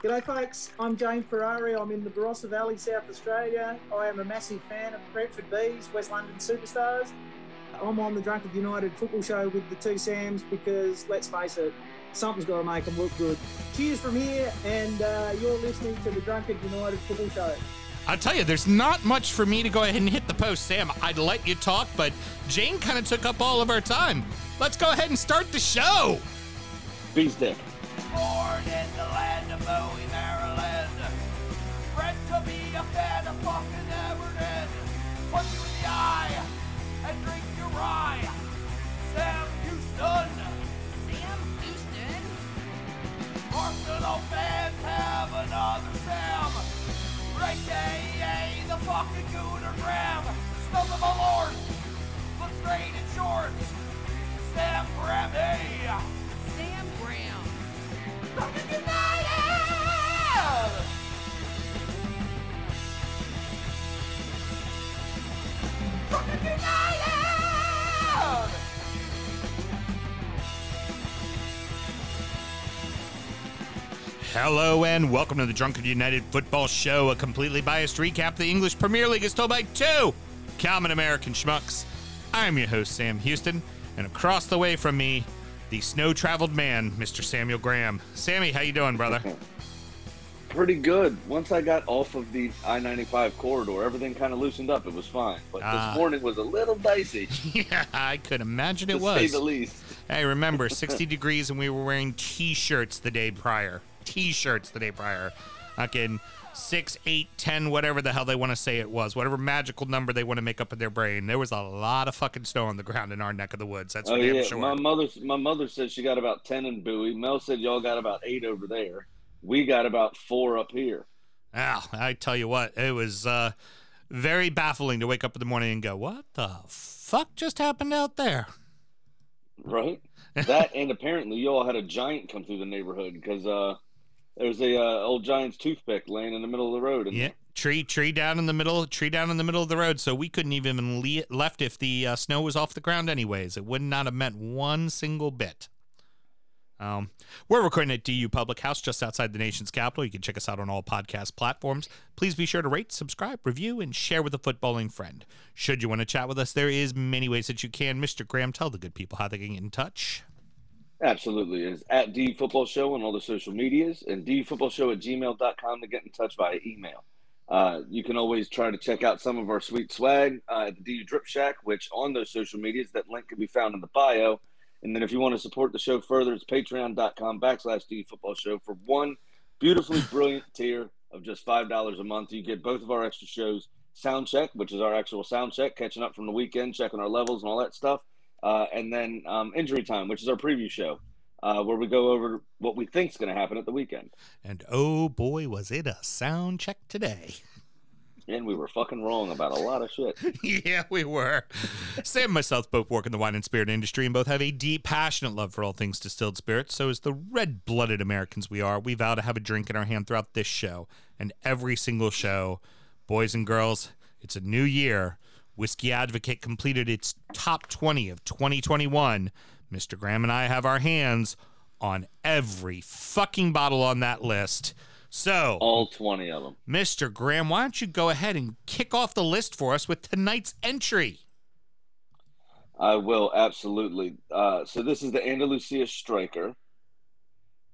G'day, folks. I'm Jane Ferrari. I'm in the Barossa Valley, South Australia. I am a massive fan of Brentford Bees, West London superstars. I'm on the Drunkard United football show with the two Sams because, let's face it, something's got to make them look good. Cheers from here, and uh, you're listening to the Drunkard United football show. I'll tell you, there's not much for me to go ahead and hit the post, Sam. I'd let you talk, but Jane kind of took up all of our time. Let's go ahead and start the show. Bees dick. Born in the land of Bowie, Maryland. Bred to be a fan of fucking Everton. Punch you in the eye and drink your rye. Sam Houston. Sam Houston? Arsenal fans have another Sam. AKA the fucking Gooner Graham. Stump of a lord. Look straight in shorts. Sam Grammy. Sam Graham. Fucking United! Hello and welcome to the Drunken United Football Show, a completely biased recap. The English Premier League is told by two common American schmucks. I'm your host, Sam Houston, and across the way from me, the snow-traveled man, Mr. Samuel Graham. Sammy, how you doing, brother? Pretty good. Once I got off of the I 95 corridor, everything kind of loosened up. It was fine. But Ah. this morning was a little dicey, yeah, I could imagine it was. to say the least. Hey, remember, 60 degrees and we were wearing t-shirts the day prior. T-shirts the day prior. Fucking 6, eight, ten, whatever the hell they want to say it was. Whatever magical number they want to make up in their brain. There was a lot of fucking snow on the ground in our neck of the woods. That's Oh for damn yeah, sure. my mother. My mother said she got about ten in Bowie. Mel said y'all got about eight over there. We got about four up here. Ah, I tell you what, it was uh, very baffling to wake up in the morning and go, what the fuck just happened out there? Right. that and apparently y'all had a giant come through the neighborhood because uh, there was a uh, old giant's toothpick laying in the middle of the road. Yeah, tree tree down in the middle, tree down in the middle of the road. So we couldn't even le- left if the uh, snow was off the ground. Anyways, it would not have meant one single bit. Um, we're recording at DU Public House just outside the nation's capital. You can check us out on all podcast platforms. Please be sure to rate, subscribe, review, and share with a footballing friend. Should you want to chat with us, there is many ways that you can. Mr. Graham, tell the good people how they can get in touch. Absolutely. It's at D Football Show on all the social medias and D Football Show at gmail.com to get in touch via email. Uh, you can always try to check out some of our sweet swag uh, at the DU Drip Shack, which on those social medias, that link can be found in the bio. And then if you want to support the show further, it's patreon.com backslash D Football Show for one beautifully brilliant tier of just $5 a month. You get both of our extra shows, Sound Check, which is our actual sound check, catching up from the weekend, checking our levels and all that stuff. Uh, and then um, Injury Time, which is our preview show, uh, where we go over what we think is going to happen at the weekend. And oh boy, was it a sound check today. And we were fucking wrong about a lot of shit. yeah, we were. Sam and myself both work in the wine and spirit industry and both have a deep, passionate love for all things distilled spirits. So, as the red blooded Americans we are, we vow to have a drink in our hand throughout this show and every single show. Boys and girls, it's a new year. Whisky Advocate completed its top 20 of 2021. Mr. Graham and I have our hands on every fucking bottle on that list. So, All 20 of them. Mr. Graham, why don't you go ahead and kick off the list for us with tonight's entry? I will absolutely. Uh, so this is the Andalusia Stryker.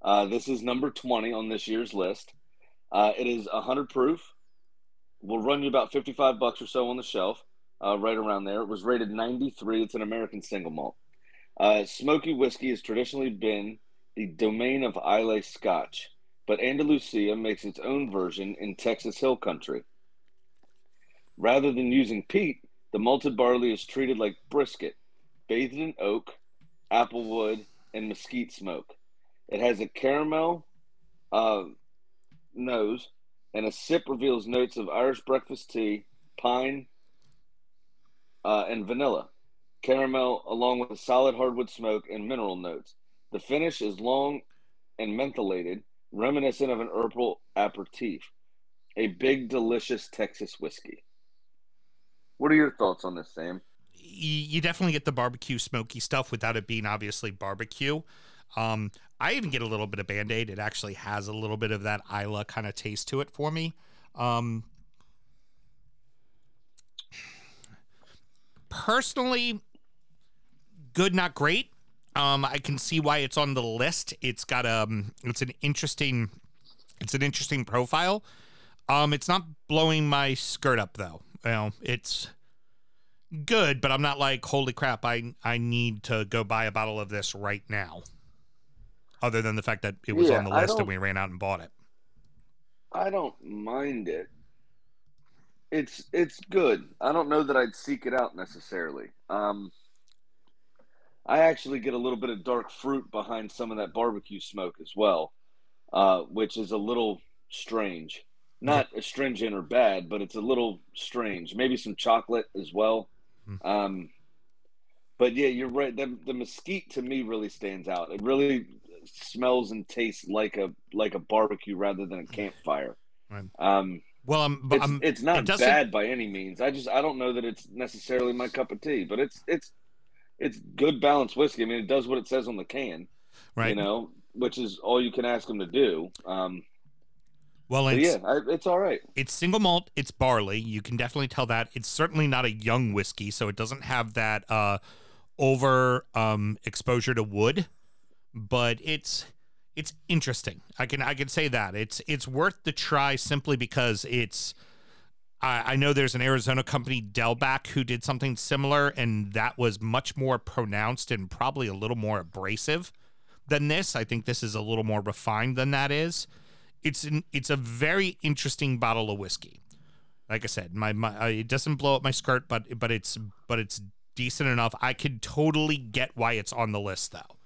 Uh, this is number twenty on this year's list. Uh, it is hundred proof. Will run you about fifty-five bucks or so on the shelf, uh, right around there. It was rated ninety-three. It's an American single malt. Uh, smoky whiskey has traditionally been the domain of Islay Scotch, but Andalusia makes its own version in Texas Hill Country. Rather than using peat, the malted barley is treated like brisket, bathed in oak, applewood, and mesquite smoke. It has a caramel uh, nose, and a sip reveals notes of Irish breakfast tea, pine, uh, and vanilla. Caramel, along with solid hardwood smoke and mineral notes. The finish is long and mentholated, reminiscent of an herbal aperitif. A big, delicious Texas whiskey. What are your thoughts on this, Sam? You definitely get the barbecue smoky stuff without it being obviously barbecue. Um, I even get a little bit of Band Aid. It actually has a little bit of that Islay kind of taste to it for me. Um, personally, good, not great. Um, I can see why it's on the list. It's got um, it's an interesting, it's an interesting profile. Um, it's not blowing my skirt up though. You know, it's good, but I'm not like, holy crap, I I need to go buy a bottle of this right now. Other than the fact that it was Yeah, on the list and we ran out and bought it. I don't mind it. It's it's good. I don't know that I'd seek it out necessarily. Um, I actually get a little bit of dark fruit behind some of that barbecue smoke as well, uh, which is a little strange. Not astringent or bad, but it's a little strange. Maybe some chocolate as well. Hmm. Um, but yeah, you're right. The, the mesquite to me really stands out. It really smells and tastes like a like a barbecue rather than a campfire. Right. Um, Well, I'm, but it's, I'm it's not it bad by any means. I just I don't know that it's necessarily my cup of tea, but it's it's it's good balanced whiskey. I mean, it does what it says on the can, right. you know, which is all you can ask them to do. Um, well, it's, yeah, I, it's all right. it's single malt it's barley you can definitely tell that it's certainly not a young whiskey so it doesn't have that uh over um exposure to wood but it's it's interesting i can i can say that it's it's worth the try simply because it's I, I know there's an Arizona company, Del Bac, who did something similar, and that was much more pronounced and probably a little more abrasive than this. I think this is a little more refined than that is it's an it's a very interesting bottle of whiskey. Like I said, my, my it doesn't blow up my skirt, but but it's but it's decent enough. I could totally get why it's on the list though,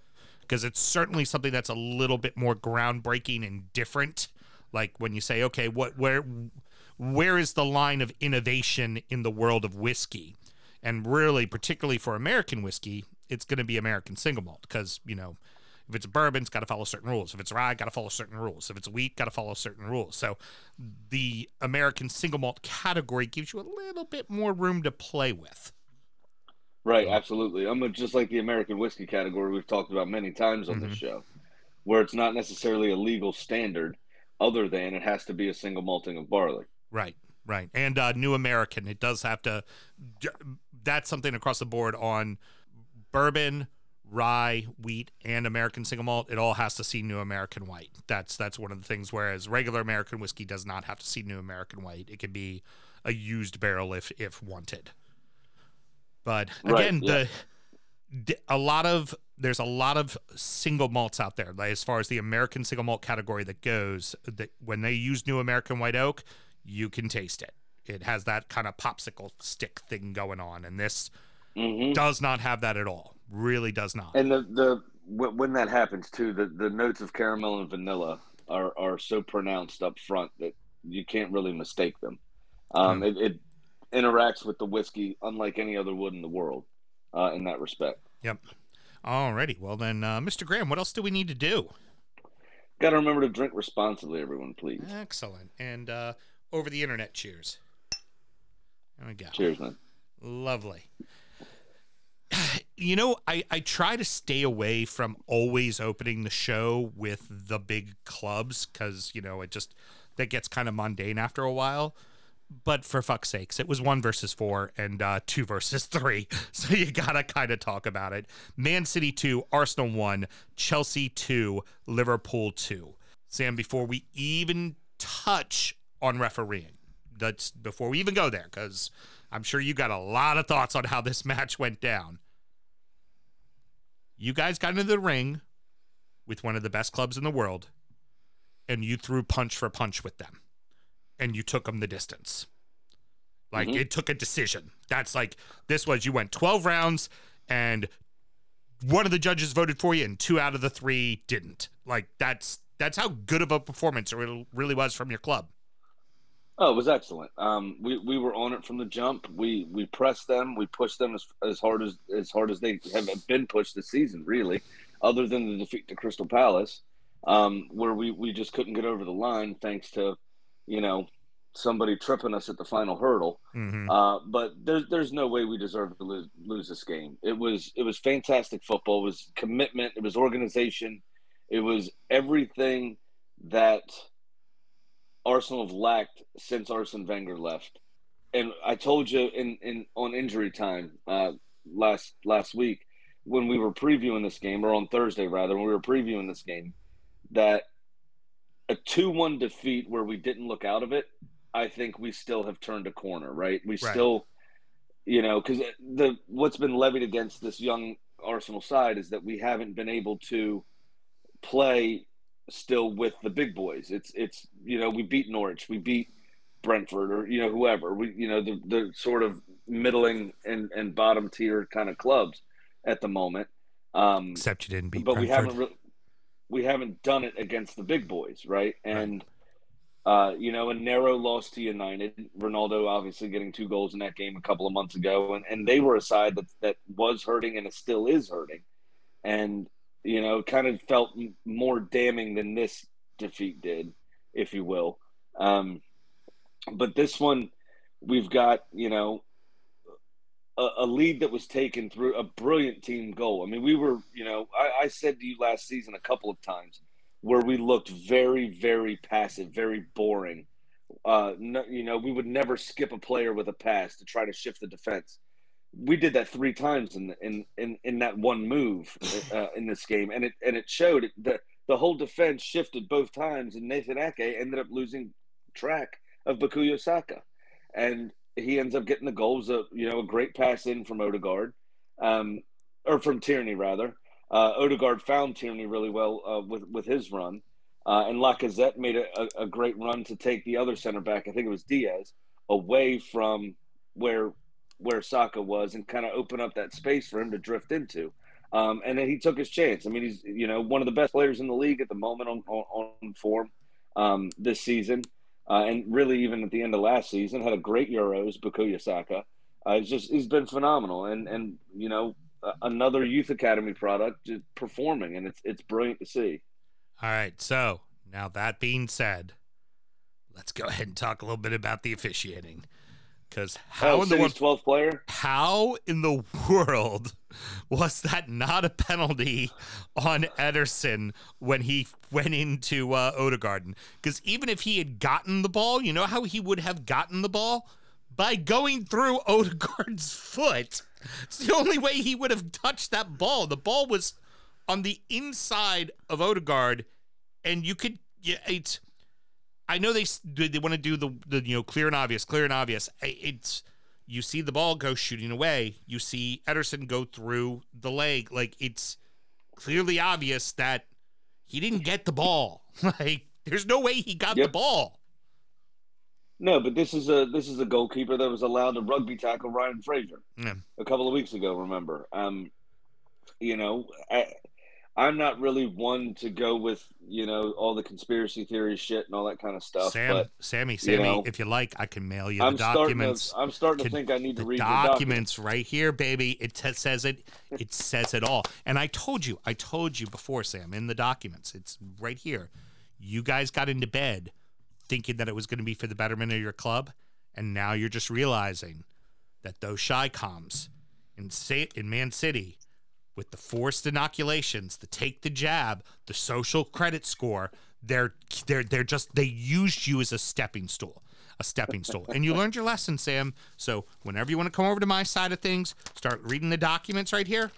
because it's certainly something that's a little bit more groundbreaking and different. Like when you say, okay, what where where is the line of innovation in the world of whiskey? And really, particularly for American whiskey, it's going to be American single malt because you know if it's bourbon, it's got to follow certain rules. If it's rye, got to follow certain rules. If it's wheat, got to follow certain rules. So the American single malt category gives you a little bit more room to play with. Right, absolutely. I'm a- just like the American whiskey category we've talked about many times on Mhm. this show, where it's not necessarily a legal standard, other than it has to be a single malting of barley. Right, right. And uh, New American, it does have to. That's something across the board on bourbon, rye, wheat, and American single malt. It all has to see New American white. That's that's one of the things. Whereas regular American whiskey does not have to see New American white. It can be a used barrel if if wanted. But Right, again, yeah. the a lot of there's a lot of single malts out there like as far as the american single malt category that goes that when they use new american white oak you can taste it. It has that kind of popsicle stick thing going on and this hmm does not have that at all. Really does not. And the the when that happens too, the the notes of caramel and vanilla are are so pronounced up front that you can't really mistake them. Um, it, it interacts with the whiskey unlike any other wood in the world uh, in that respect. yep alrighty well then uh, mr graham what else do we need to do Got to remember to drink responsibly, everyone, please. excellent and uh over the internet cheers there we go Cheers, man. Lovely. You know, I, I try to stay away from always opening the show with the big clubs because, you know, it just, that gets kind of mundane after a while. But for fuck's sakes, it was one versus four and uh, two versus three. So you got to kind of talk about it. Man City 2, Arsenal 1, Chelsea 2, Liverpool 2. Sam, before we even touch on refereeing, that's before we even go there, because I'm sure you got a lot of thoughts on how this match went down. You guys got into the ring with one of the best clubs in the world, and you threw punch for punch with them, and you took them the distance. Like Mhm. it took a decision. That's like this was you went 12 rounds, and one of the judges voted for you, and two out of the three didn't. Like that's that's how good of a performance it really- really was from your club. Oh, it was excellent. Um, we, we were on it from the jump. We we pressed them. We pushed them as, as hard as as hard as they have been pushed this season, really, other than the defeat to Crystal Palace, um, where we, we just couldn't get over the line thanks to, you know, somebody tripping us at the final hurdle. Mm-hmm. Uh, but there's there's no way we deserve to lose, lose this game. It was it was fantastic football. It was commitment. It was organization. It was everything that Arsenal have lacked since Arsene Wenger left. And I told you in, in on injury time uh, last last week when we were previewing this game, or on Thursday rather, when we were previewing this game, that a two-one defeat where we didn't look out of it, I think we still have turned a corner. Right? We Right. still, you know, because the what's been levied against this young Arsenal side is that we haven't been able to play still with the big boys. It's it's you know we beat Norwich, we beat Brentford, or you know whoever we you know the the sort of middling and and bottom tier kind of clubs at the moment. Um, Except you didn't beat but we haven't re- we haven't done it against the big boys, right? And uh, you know, a narrow loss to United. Ronaldo obviously getting two goals in that game a couple of months ago, and, and they were a side that that was hurting and it still is hurting, and you know, kind of felt more damning than this defeat did, if you will. Um, but this one, we've got you know a, a lead that was taken through a brilliant team goal. I mean, we were, you know, I, I said to you last season a couple of times where we looked very, very passive, very boring. Uh, no, you know, we would never skip a player with a pass to try to shift the defense. We did that three times in in in, in that one move uh, in this game, and it and it showed it, the the whole defense shifted both times, and Nathan Ake ended up losing track of Bukayo Saka, and he ends up getting the goals. A you know a great pass in from Odegaard, um, or from Tierney rather. Uh, Odegaard found Tierney really well uh, with with his run, uh, and Lacazette made a, a, a great run to take the other center back. I think it was Dias away from where where Saka was, and kind of open up that space for him to drift into. Um, and then he took his chance. I mean, he's you know one of the best players in the league at the moment on on, on form um, this season, uh, and really even at the end of last season had a great Euros. Bukayo Saka, uh, it's just he's been phenomenal, and and you know another youth academy product performing, and it's it's brilliant to see. All right. So now that being said, let's go ahead and talk a little bit about the officiating. Because how oh, in the world? player? How in the world was that not a penalty on Ederson when he went into uh, Odegaard? Because even if he had gotten the ball, you know how he would have gotten the ball? By going through Odegaard's foot. It's the only way he would have touched that ball. The ball was on the inside of Odegaard, and you could, yeah, it's. I know they they want to do the the you know clear and obvious, clear and obvious. It's you see the ball go shooting away. You see Ederson go through the leg. Like it's clearly obvious that he didn't get the ball. Like there's no way he got the ball. No, but this is a this is a goalkeeper that was allowed to rugby tackle Ryan Fraser Yeah. a couple of weeks ago. Remember, um, you know, I, I'm not really one to go with you know all the conspiracy theory shit and all that kind of stuff. Sam, but Sammy, Sammy, know, if you like, I can mail you I'm the starting documents. to I'm starting to think I need to read documents, the documents. right here, baby. It t- says it. It says it all. And I told you, I told you before, Sam, in the documents. It's right here. You guys got into bed thinking that it was going to be for the betterment of your club, and now you're just realizing that those shy comms in Sa- in Man City with the forced inoculations, the take the jab, the social credit score, they're they're they're just they used you as a stepping stool. A stepping stool. And you learned your lesson, Sam. So whenever you want to come over to my side of things, start reading the documents right here.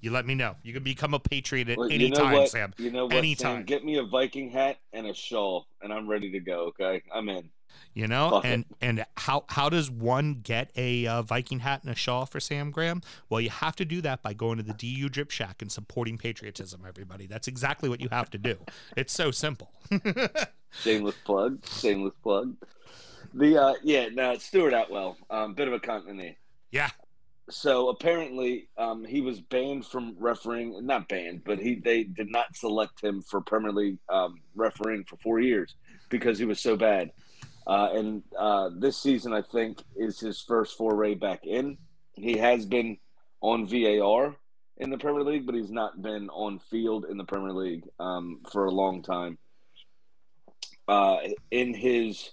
You let me know. You can become a patriot at Well, any time, what? Sam. You know what? Anytime. Sam? Get me a Viking hat and a shawl, and I'm ready to go. Okay, I'm in. You know, Fuck it. and and how how does one get a uh, Viking hat and a shawl for Sam Graham? Well, you have to do that by going to the DU Drip Shack and supporting patriotism. Everybody, that's exactly what you have to do. It's so simple. Shameless plug. Shameless plug. The uh, yeah, no, Stuart Atwell, um, bit of a continuity. yeah, So apparently, um, he was banned from refereeing. Not banned, but he they did not select him for Premier League um, refereeing for four years because he was so bad. Uh, and uh, this season, I think, is his first foray back in. He has been on VAR in the Premier League, but he's not been on field in the Premier League um, for a long time. Uh, in his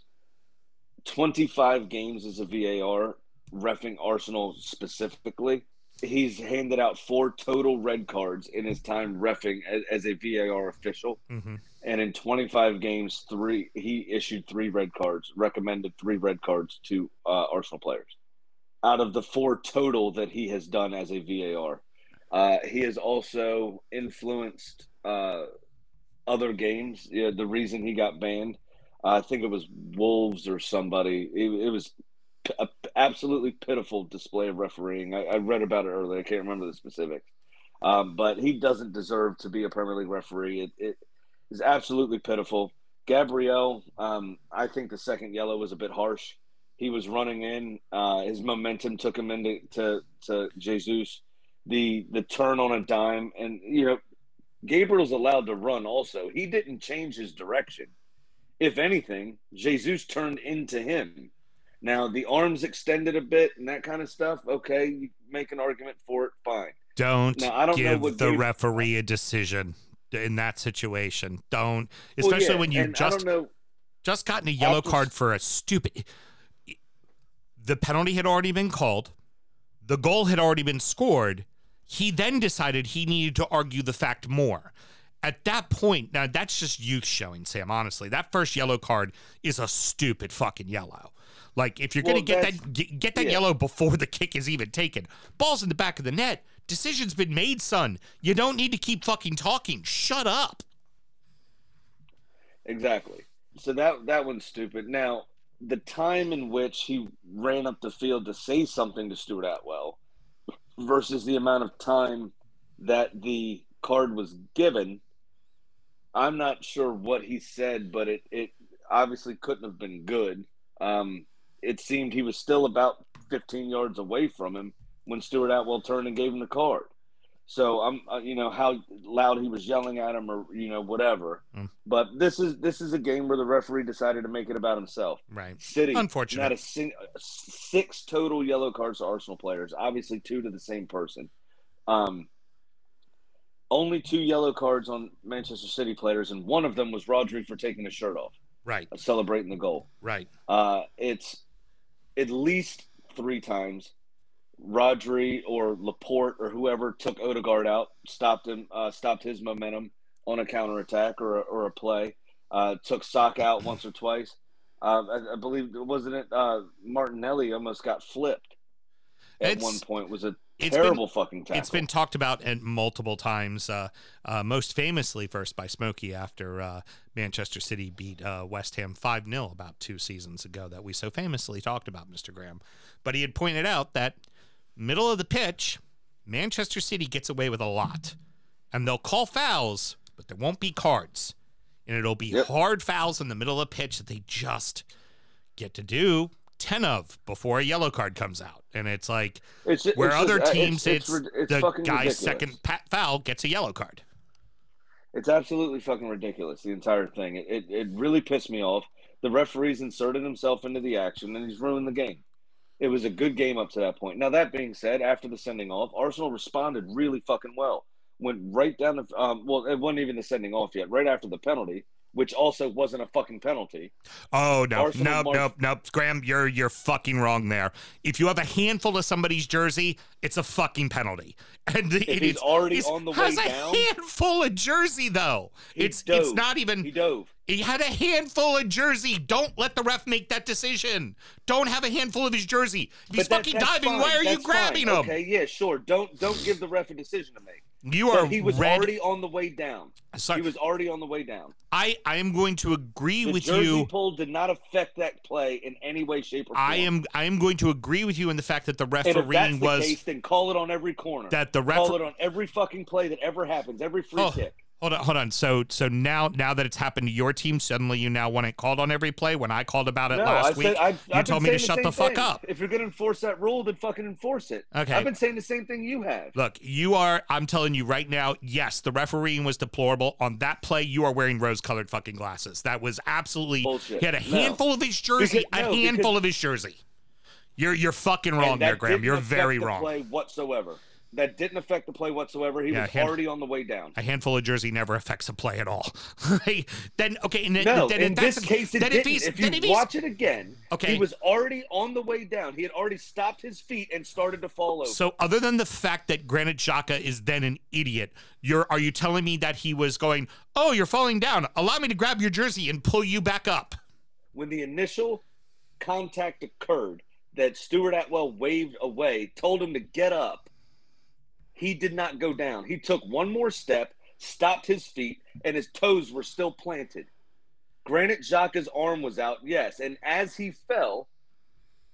25 games as a VAR, refing Arsenal specifically, he's handed out four total red cards in his time refing as, as a VAR official. Mhm. And in 25 games, three he issued three red cards, recommended three red cards to uh, Arsenal players. Out of the four total that he has done as a VAR, uh, he has also influenced uh, other games. Yeah, the reason he got banned, uh, I think it was Wolves or somebody. It, it was p- a p- absolutely pitiful display of refereeing. I, I read about it earlier. I can't remember the specifics, um, but he doesn't deserve to be a Premier League referee. It, it is absolutely pitiful. Gabriel, um, I think the second yellow was a bit harsh. He was running in. Uh, his momentum took him into to, to Jesus. The the turn on a dime, and you know, Gabriel's allowed to run. Also, he didn't change his direction. If anything, Jesus turned into him. Now the arms extended a bit and that kind of stuff. Okay, you make an argument for it. Fine. Don't Now, I don't know give what the Gabe- referee a decision in that situation. Don't, Well, especially yeah, when you just just gotten a yellow After- card for a stupid. The penalty had already been called. The goal had already been scored. He then decided he needed to argue the fact more. At that point, now that's just youth showing, Sam. Honestly, that first yellow card is a stupid fucking yellow. Like if you're Well, gonna get that get, get that yeah. yellow before the kick is even taken, balls in the back of the net. Decision's been made, son. You don't need to keep fucking talking. Shut up. Exactly. So that that one's stupid. Now, the time in which he ran up the field to say something to Stuart Atwell versus the amount of time that the card was given, I'm not sure what he said, but it, it obviously couldn't have been good. Um, it seemed he was still about 15 yards away from him when Stuart Atwell turned and gave him the card. So I'm, uh, you know, how loud he was yelling at him, or you know, whatever. Mm. But this is this is a game where the referee decided to make it about himself. Right. City, Unfortunate. Not a sing- six total yellow cards to Arsenal players. Obviously, two to the same person. Um, only two yellow cards on Manchester City players, and one of them was Rodri for taking his shirt off, Right. celebrating the goal. Right. Uh, it's at least three times. Rodri or Laporte or whoever took Odegaard out, stopped him, uh, stopped his momentum on a counterattack or a, or a play. Uh, took Sock out once or twice. Uh, I, I believe wasn't it uh, Martinelli almost got flipped at It's- one point. Was a it's terrible fucking tackle. It's been talked about at multiple times, uh, uh, most famously first by Smokey after uh, Manchester City beat uh, West Ham 5 0 about two seasons ago, that we so famously talked about, Mr. Graham. But he had pointed out that middle of the pitch, Manchester City gets away with a lot. And they'll call fouls, but there won't be cards. And it'll be Yep. hard fouls in the middle of the pitch that they just get to do 10 of before a yellow card comes out. And it's like, It's, where it's other just- uh, teams, it's, it's, it's the guy's ridiculous. second pat foul gets a yellow card. It's absolutely fucking ridiculous. The entire thing. It, it it really pissed me off. The referee's inserted himself into the action and he's ruined the game. It was a good game up to that point. Now that being said, after the sending off, Arsenal responded really fucking well. Went right down the um, well, it wasn't even the sending off yet. Right after the penalty, which also wasn't a fucking penalty. Oh no, Arsenal nope, marched- nope, nope. Graham, you're you're fucking wrong there. If you have a handful of somebody's jersey, it's a fucking penalty. And the, it he's is- already on the way down. a handful of jersey though. He it's it's not even. He dove. He had a handful of jersey. Don't let the ref make that decision. Don't have a handful of his jersey. If he's that- fucking diving. fine. Why are you grabbing fine. him? Okay, yeah, sure. Don't don't give the ref a decision to make. You are But he was red. already on the way down. Sorry, He was already on the way down. I I am going to agree The with jersey you. pull did not affect that play in any way, shape, or form. I am I am going to agree with you in the fact that the refereeing that's the was case, then call it on every corner. that the call it on every fucking play that ever happens, every free Oh, kick. Hold on, hold on. So so now now that it's happened to your team, suddenly you now want it called on every play. When I called about it No, last I week, said, I've, you I've told me to shut the fuck thing. up. If you're going to enforce that rule, then fucking enforce it. Okay. I've been saying the same thing you have. Look, you are. I'm telling you right now. Yes, the refereeing was deplorable on that play. You are wearing rose-colored fucking glasses. That was absolutely. Bullshit. He had a No. handful of his jersey. Because- a no, handful because- of his jersey. You're you're fucking wrong there, Graham. You're very wrong. Play whatsoever. That didn't affect the play whatsoever. He Yeah, was hand- already on the way down. A handful of jersey never affects a play at all. then okay, and then, No, then in this case, it then didn't. if If you if watch it again, Okay. he was already on the way down. He had already stopped his feet and started to fall over. So, other than the fact that Granit Xhaka is then an idiot, you're are you telling me that he was going, "Oh, you're falling down. Allow me to grab your jersey and pull you back up." when the initial contact occurred, that Stuart Atwell waved away, told him to get up. He did not go down. He took one more step, stopped his feet, and his toes were still planted. Granit Xhaka's arm was out, yes, and as he fell,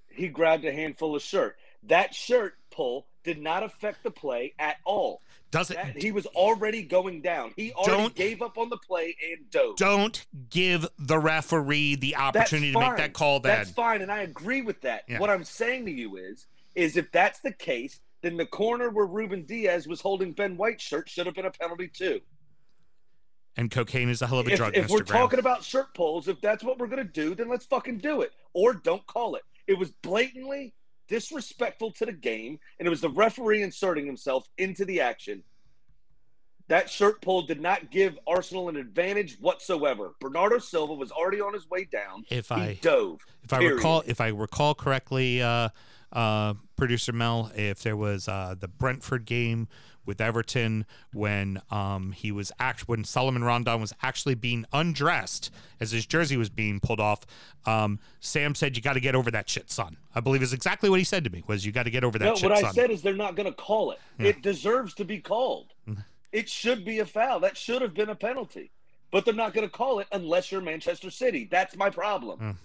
he grabbed a handful of shirt. That shirt pull did not affect the play at all. Does it? That, he was already going down. He already gave up on the play and dove. Don't give the referee the opportunity to make that call. Then That's fine, and I agree with that. Yeah. What I'm saying to you is, is if that's the case, then the corner where Ruben Dias was holding Ben White's shirt should have been a penalty too. and cocaine is a hell of a If, drug, if Mr. we're talking about shirt pulls, if that's what we're gonna do, then let's fucking do it, or don't call it. It was blatantly disrespectful to the game, and it was the referee inserting himself into the action. That shirt pull did not give Arsenal an advantage whatsoever. Bernardo Silva was already on his way down. If he I- dove. if I recall, if I recall correctly, uh, uh, producer Mel, if there was uh, the Brentford game with Everton when um, he was act when Salomon Rondon was actually being undressed as his jersey was being pulled off, um, Sam said, "You got to get over that shit, son." I believe is exactly what he said to me. Was you got to get over that No, shit, what I son. said is they're not going to call it. It deserves to be called. Mm-hmm. It should be a foul. That should have been a penalty. But they're not going to call it unless you're Manchester City. That's my problem. Mm.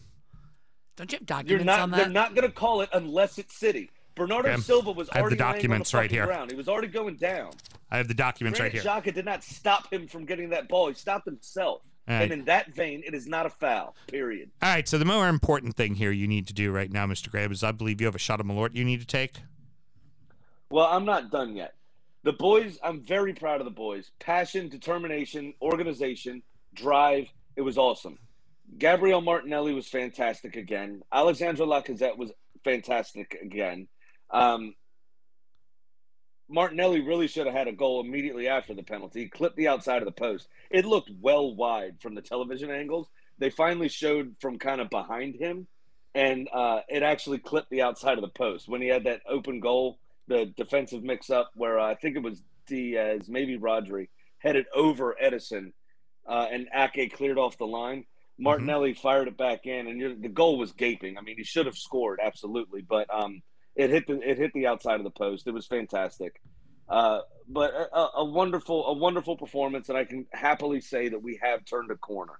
Don't you have You're documents not. on They're not going to call it unless it's City. Bernardo Graham, Silva was I have the already on documents the right here. ground. He was already going down. I have the documents right here. Xhaka did not stop him from getting that ball. He stopped himself. Right. And in that vein, it is not a foul. Period. All right, so the more important thing here you need to do right now, Mr. Graham, is I believe you have a shot of Malort you need to take. Well, I'm not done yet. The boys, I'm very proud of the boys. Passion, determination, organization, drive. It was awesome. Gabriel Martinelli was fantastic again. Alexandre Lacazette was fantastic again. Um, Martinelli really should have had a goal immediately after the penalty. He clipped the outside of the post. It looked well wide from the television angles. They finally showed from kind of behind him, and uh, it actually clipped the outside of the post when he had that open goal, the defensive mix-up where uh, I think it was Dias, maybe Rodri, headed over Ederson, uh, and Ake cleared off the line. Martinelli fired it back in, and you're, the goal was gaping. I mean, he should have scored absolutely, but um, it hit the it hit the outside of the post. It was fantastic, uh, but a, a- wonderful a wonderful performance, and I can happily say that we have turned a corner.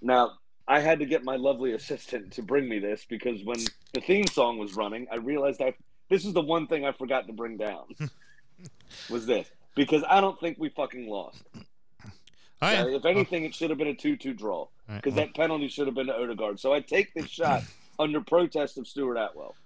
Now, I had to get my lovely assistant to bring me this because when the theme song was running, I realized I this is the one thing I forgot to bring down was this because I don't think we fucking lost. Uh, if anything, it should have been a two-two draw right, because well, that penalty should have been to Odegaard. So I take this shot under protest of Stuart Atwell.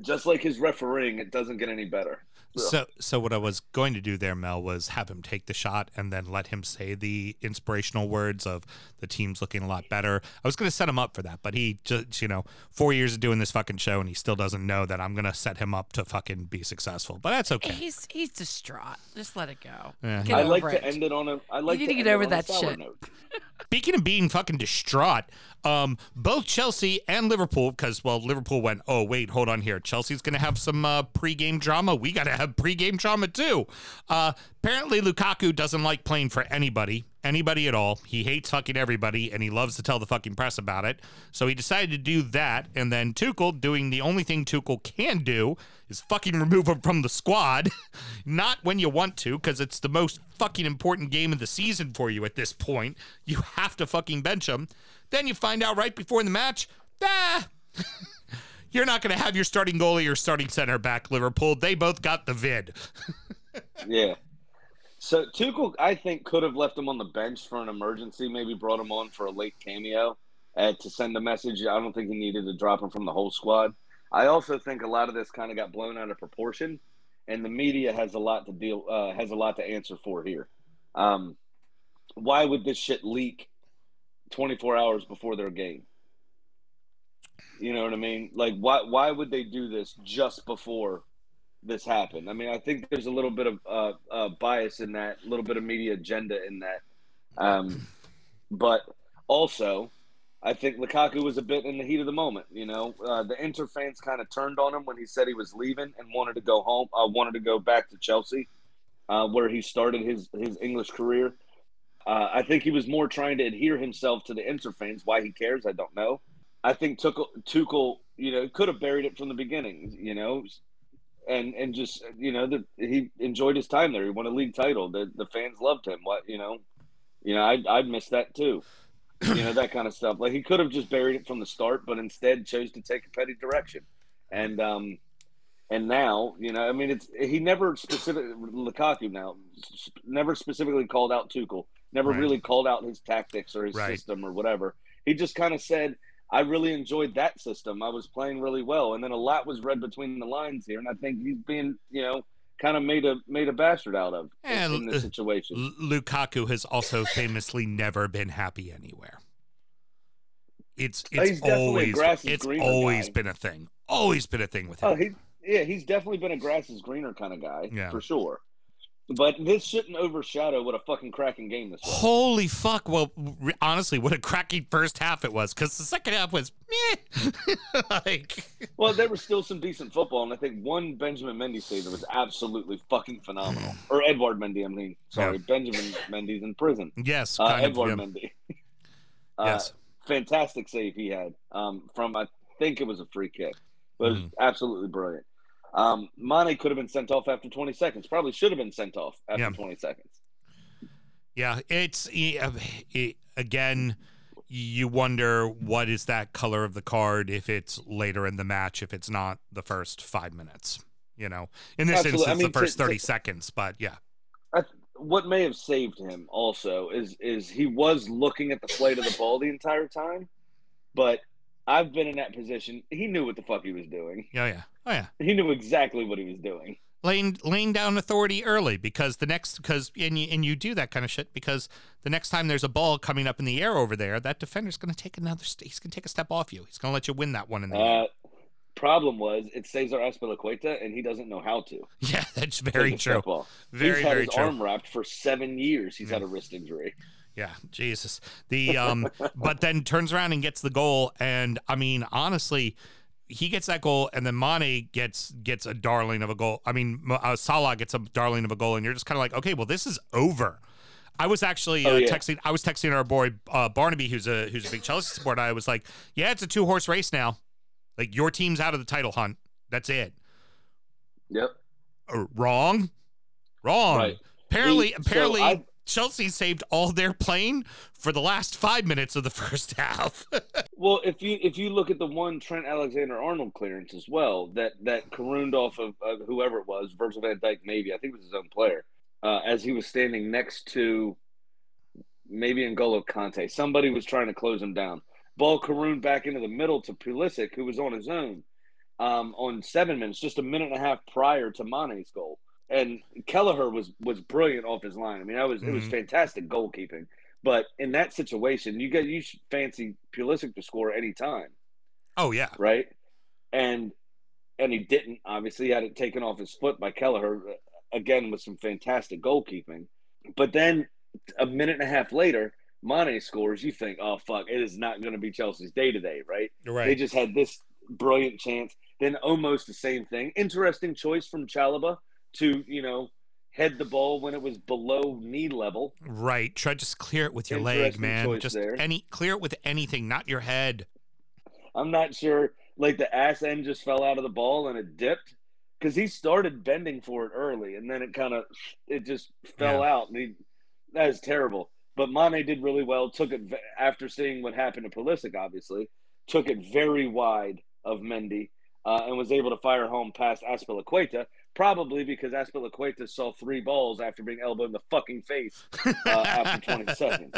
Just like his refereeing, it doesn't get any better. So, so what I was going to do there, Mel, was have him take the shot and then let him say the inspirational words of the team's looking a lot better. I was going to set him up for that, but he just, you know, four years of doing this fucking show and he still doesn't know that I'm going to set him up to fucking be successful. But that's okay. He's he's distraught. Just let it go. Yeah. Get I over like it. to end it on a. I like need to to get over that sour shit. Note. Speaking of being fucking distraught, um, both Chelsea and Liverpool, because well, Liverpool went, oh wait, hold on here, Chelsea's gonna have some uh, pre-game drama. We gotta have pre-game drama too. Uh, apparently, Lukaku doesn't like playing for anybody, anybody at all. He hates fucking everybody, and he loves to tell the fucking press about it. So he decided to do that, and then Tuchel doing the only thing Tuchel can do is fucking remove him from the squad. Not when you want to, because it's the most fucking important game of the season for you at this point. You have to fucking bench him. Then you find out right before the match, ah, you're not going to have your starting goalie or starting center back, Liverpool. They both got the vid. Yeah. So Tuchel, I think, could have left him on the bench for an emergency. Maybe brought him on for a late cameo uh, to send a message. I don't think he needed to drop him from the whole squad. I also think a lot of this kind of got blown out of proportion, and the media has a lot to deal uh, has a lot to answer for here. Um, why would this shit leak 24 hours before their game? You know what I mean? Like, why why would they do this just before this happened? I mean, I think there's a little bit of uh, uh, bias in that, a little bit of media agenda in that. Um, but also, I think Lukaku was a bit in the heat of the moment. You know, uh, the Inter fans kind of turned on him when he said he was leaving and wanted to go home. Uh, wanted to go back to Chelsea, uh, where he started his his English career. Uh, I think he was more trying to adhere himself to the Inter fans. Why he cares, I don't know. I think Tuchel, Tuchel you know, could have buried it from the beginning. You know, and and just you know, the, he enjoyed his time there. He won a league title. The the fans loved him. What you know, you know, I'd I'd miss that too you know that kind of stuff. Like he could have just buried it from the start, but instead chose to take a petty direction. And um, and now you know, I mean, it's he never specific Lukaku now never specifically called out Tuchel, never Right. really called out his tactics or his Right. system or whatever. He just kind of said. I really enjoyed that system. I was playing really well, and then a lot was read between the lines here, and I think he's being, you know, kind of made a made a bastard out of in- Yeah, in uh, this situation. L- Lukaku has also famously never been happy anywhere. It's Oh, it's always it's always guy. been a thing. Always been a thing with him. Oh, he yeah, he's definitely been a grass is greener kind of guy Yeah. for sure. But this shouldn't overshadow what a fucking cracking game this was. Holy fuck! Well, re- honestly, what a cracking first half it was. Because the second half was meh. like, Well, there was still some decent football, and I think one Benjamin Mendy save that was absolutely fucking phenomenal. Or Edouard Mendy, I mean, sorry, Benjamin Mendy's in prison. yes, Uh, kind of, Edouard yeah. Mendy. uh, Yes. fantastic save he had um, from I think it was a free kick, but it was Mm. absolutely brilliant. Um, Mane could have been sent off after 20 seconds. Probably should have been sent off after Yeah. 20 seconds. Yeah, it's it, again. You wonder what is that color of the card if it's later in the match, if it's not the first five minutes. You know, in this Absolutely. I instance, mean, the first to- to- thirty seconds. But yeah, I, what may have saved him also is is he was looking at the flight of the ball the entire time, but I've been in that position. He knew what the fuck he was doing. yeah, yeah, oh yeah. He knew exactly what he was doing. laying laying down authority early because the next because and you and you do that kind of shit because the next time there's a ball coming up in the air over there, that defender's going to take another. St- he's going to take a step off you. He's going to let you win that one in the air. Uh, problem was it's Cesar Azpilicueta, and he doesn't know how to. Yeah, that's very true. Very He's had very his true. arm wrapped for seven years. He's had a wrist injury. Yeah, Jesus. The um, but then turns around and gets the goal, and I mean, honestly, he gets that goal, and then Mane gets gets a darling of a goal. I mean, uh, Salah gets a darling of a goal, and you're just kind of like, okay, well, this is over. I was actually uh, Oh, yeah. texting. I was texting our boy uh, Barnaby, who's a who's a big Chelsea supporter. I was like, yeah, it's a two horse race now. Like your team's out of the title hunt. That's it. Yep. Uh, wrong, wrong. Right. Apparently, He- so apparently, I- Chelsea saved all their playing for the last five minutes of the first half. Well, if you if you look at the one Trent Alexander Arnold clearance as well, that that carooned off of, of whoever it was, Virgil van Dijk, maybe I think it was his own player, uh, as he was standing next to maybe N'Golo Kante. Somebody was trying to close him down. Ball carooned back into the middle to Pulisic, who was on his own um, on seven minutes, just a minute and a half prior to Mane's goal. And Kelleher was was brilliant off his line. I mean, that was it was Mhm. fantastic goalkeeping. But in that situation, you get you should fancy Pulisic to score any time, oh yeah, right? And and he didn't. Obviously, he had it taken off his foot by Kelleher uh, again with some fantastic goalkeeping. But then a minute and a half later, Mane scores. You think, oh fuck, it is not going to be Chelsea's day today, right? you're They just had this brilliant chance. Then almost the same thing. Interesting choice from Chalobah to you know head the ball when it was below knee level. Right. Try just clear it with your leg, man. Just there. any clear it with anything, not your head. I'm not sure. Like the ass end just fell out of the ball and it dipped because he started bending for it early and then it kind of it just fell out and he that is terrible. But Mane did really well. Took it after seeing what happened to Pulisic. Obviously, took it very wide of Mendy uh, and was able to fire home past Azpilicueta. Probably because Azpilicueta saw three balls after being elbowed in the fucking face uh, after 20 seconds.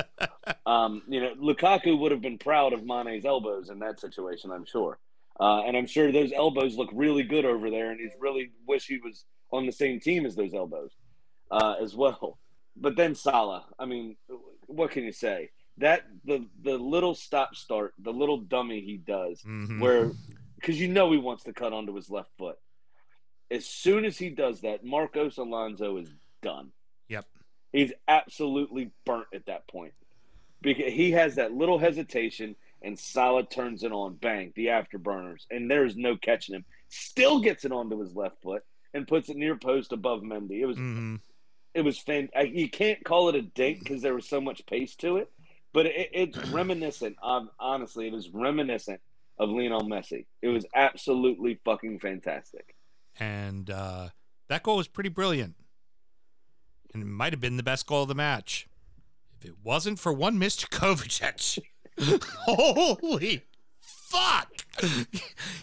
Um, you know, Lukaku would have been proud of Mane's elbows in that situation, I'm sure. Uh, and I'm sure those elbows look really good over there, and he's really wish he was on the same team as those elbows uh, as well. But then Salah, I mean, what can you say? that the the little stop start, the little dummy he does, Mhm. where because you know he wants to cut onto his left foot. As soon as he does that, Marcos Alonso is done. Yep. He's absolutely burnt at that point because he has that little hesitation, and Salah turns it on, bang, the afterburners, and there's no catching him. Still gets it onto his left foot and puts it near post above Mendy. It was Mhm. it was fan. You can't call it a dink because there was so much pace to it, but it, it's reminiscent. Of, honestly, it was reminiscent of Lionel Messi. It was absolutely fucking fantastic. And uh, that goal was pretty brilliant. And it might have been the best goal of the match. If it wasn't for one Mr. Kovacic. Holy fuck.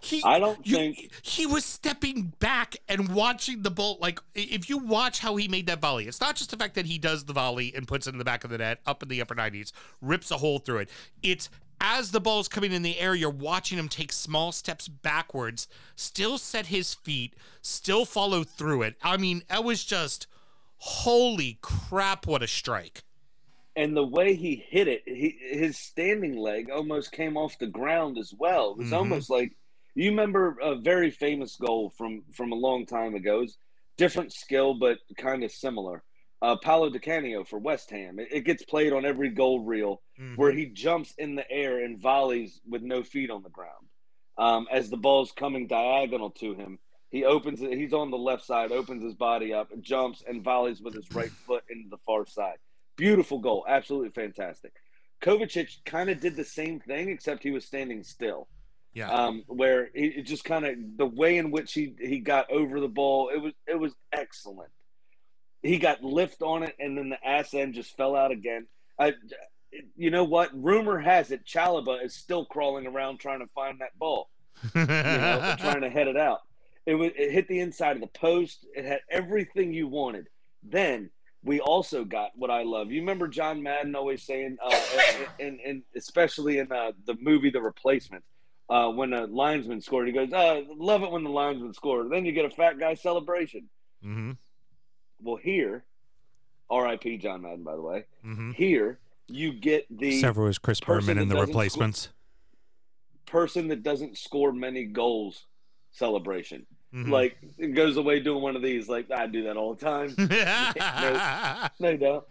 He, I don't you- think- he was stepping back and watching the ball. Like, if you watch how he made that volley, it's not just the fact that he does the volley and puts it in the back of the net, up in the upper 90s, rips a hole through it. It's as the ball's coming in the air, you're watching him take small steps backwards, still set his feet, still follow through it. I mean, that was just holy crap, what a strike. And the way he hit it, he, his standing leg almost came off the ground as well. It was Mhm. almost like you remember a very famous goal from from a long time ago. It was different skill, but kind of similar. Uh, Paolo Di Canio for West Ham. It, it gets played on every goal reel where he jumps in the air and volleys with no feet on the ground. Um, as the ball's coming diagonal to him, he opens it. He's on the left side, opens his body up, jumps and volleys with his right foot into the far side. Beautiful goal, absolutely fantastic. Kovacic kind of did the same thing, except he was standing still. Yeah. Um, where he it just kind of the way in which he he got over the ball, it was it was excellent. He got lift on it, and then the ass end just fell out again. I, you know what? Rumor has it Chalobah is still crawling around trying to find that ball, you know, trying to head it out. It was it hit the inside of the post. It had everything you wanted. Then we also got what I love. You remember John Madden always saying, uh, and, and especially in uh, the movie The Replacement, uh, when a linesman scored, he goes, uh, "Love it when the linesman scored." Then you get a fat guy celebration. hmm Well, here, R.I.P. John Madden, by the way. hmm Here you get the Several was Chris Berman in the replacements. person that doesn't score many goals celebration. Mhm. Like it goes away doing one of these. Like I do that all the time. No, you don't.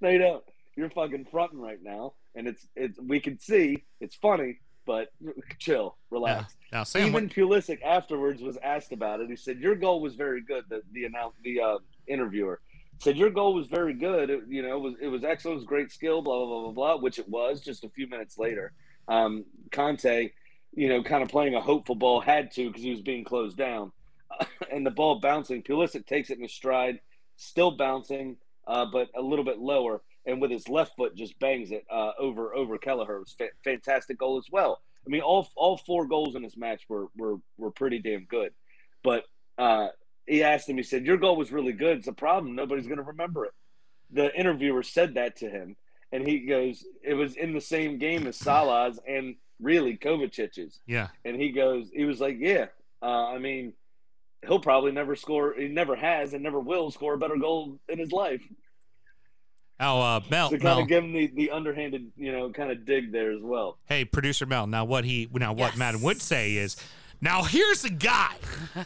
No, you don't. You're fucking fronting right now, and it's it's. We can see it's funny, but chill, relax. now, Sam, Even Pulisic afterwards was asked about it. He said, "Your goal was very good." The the announce the uh, interviewer said, "Your goal was very good. It, you know, it was it was excellent, it was great skill, blah blah blah blah blah." Which it was. Just a few minutes later, um, Kanté, you know, kind of playing a hopeful ball, had to because he was being closed down, and the ball bouncing. Pulisic takes it in stride, still bouncing, uh, but a little bit lower, and with his left foot just bangs it uh, over over Kelleher. It was fa- fantastic goal as well. I mean, all all four goals in this match were were were pretty damn good. But uh, he asked him. He said, "Your goal was really good. It's a problem. Nobody's going to remember it." The interviewer said that to him, and he goes, "It was in the same game as Salah's and really Kovacic's." yeah. And he goes, he was like, "Yeah, uh, I mean." He'll probably never score. He never has and never will score a better goal in his life. Oh, uh, Mel, To kind Mel. of give him the, the underhanded, you know, kind of dig there as well. Hey, producer Mel. Now, what he now what Yes. Madden would say is, now here's a guy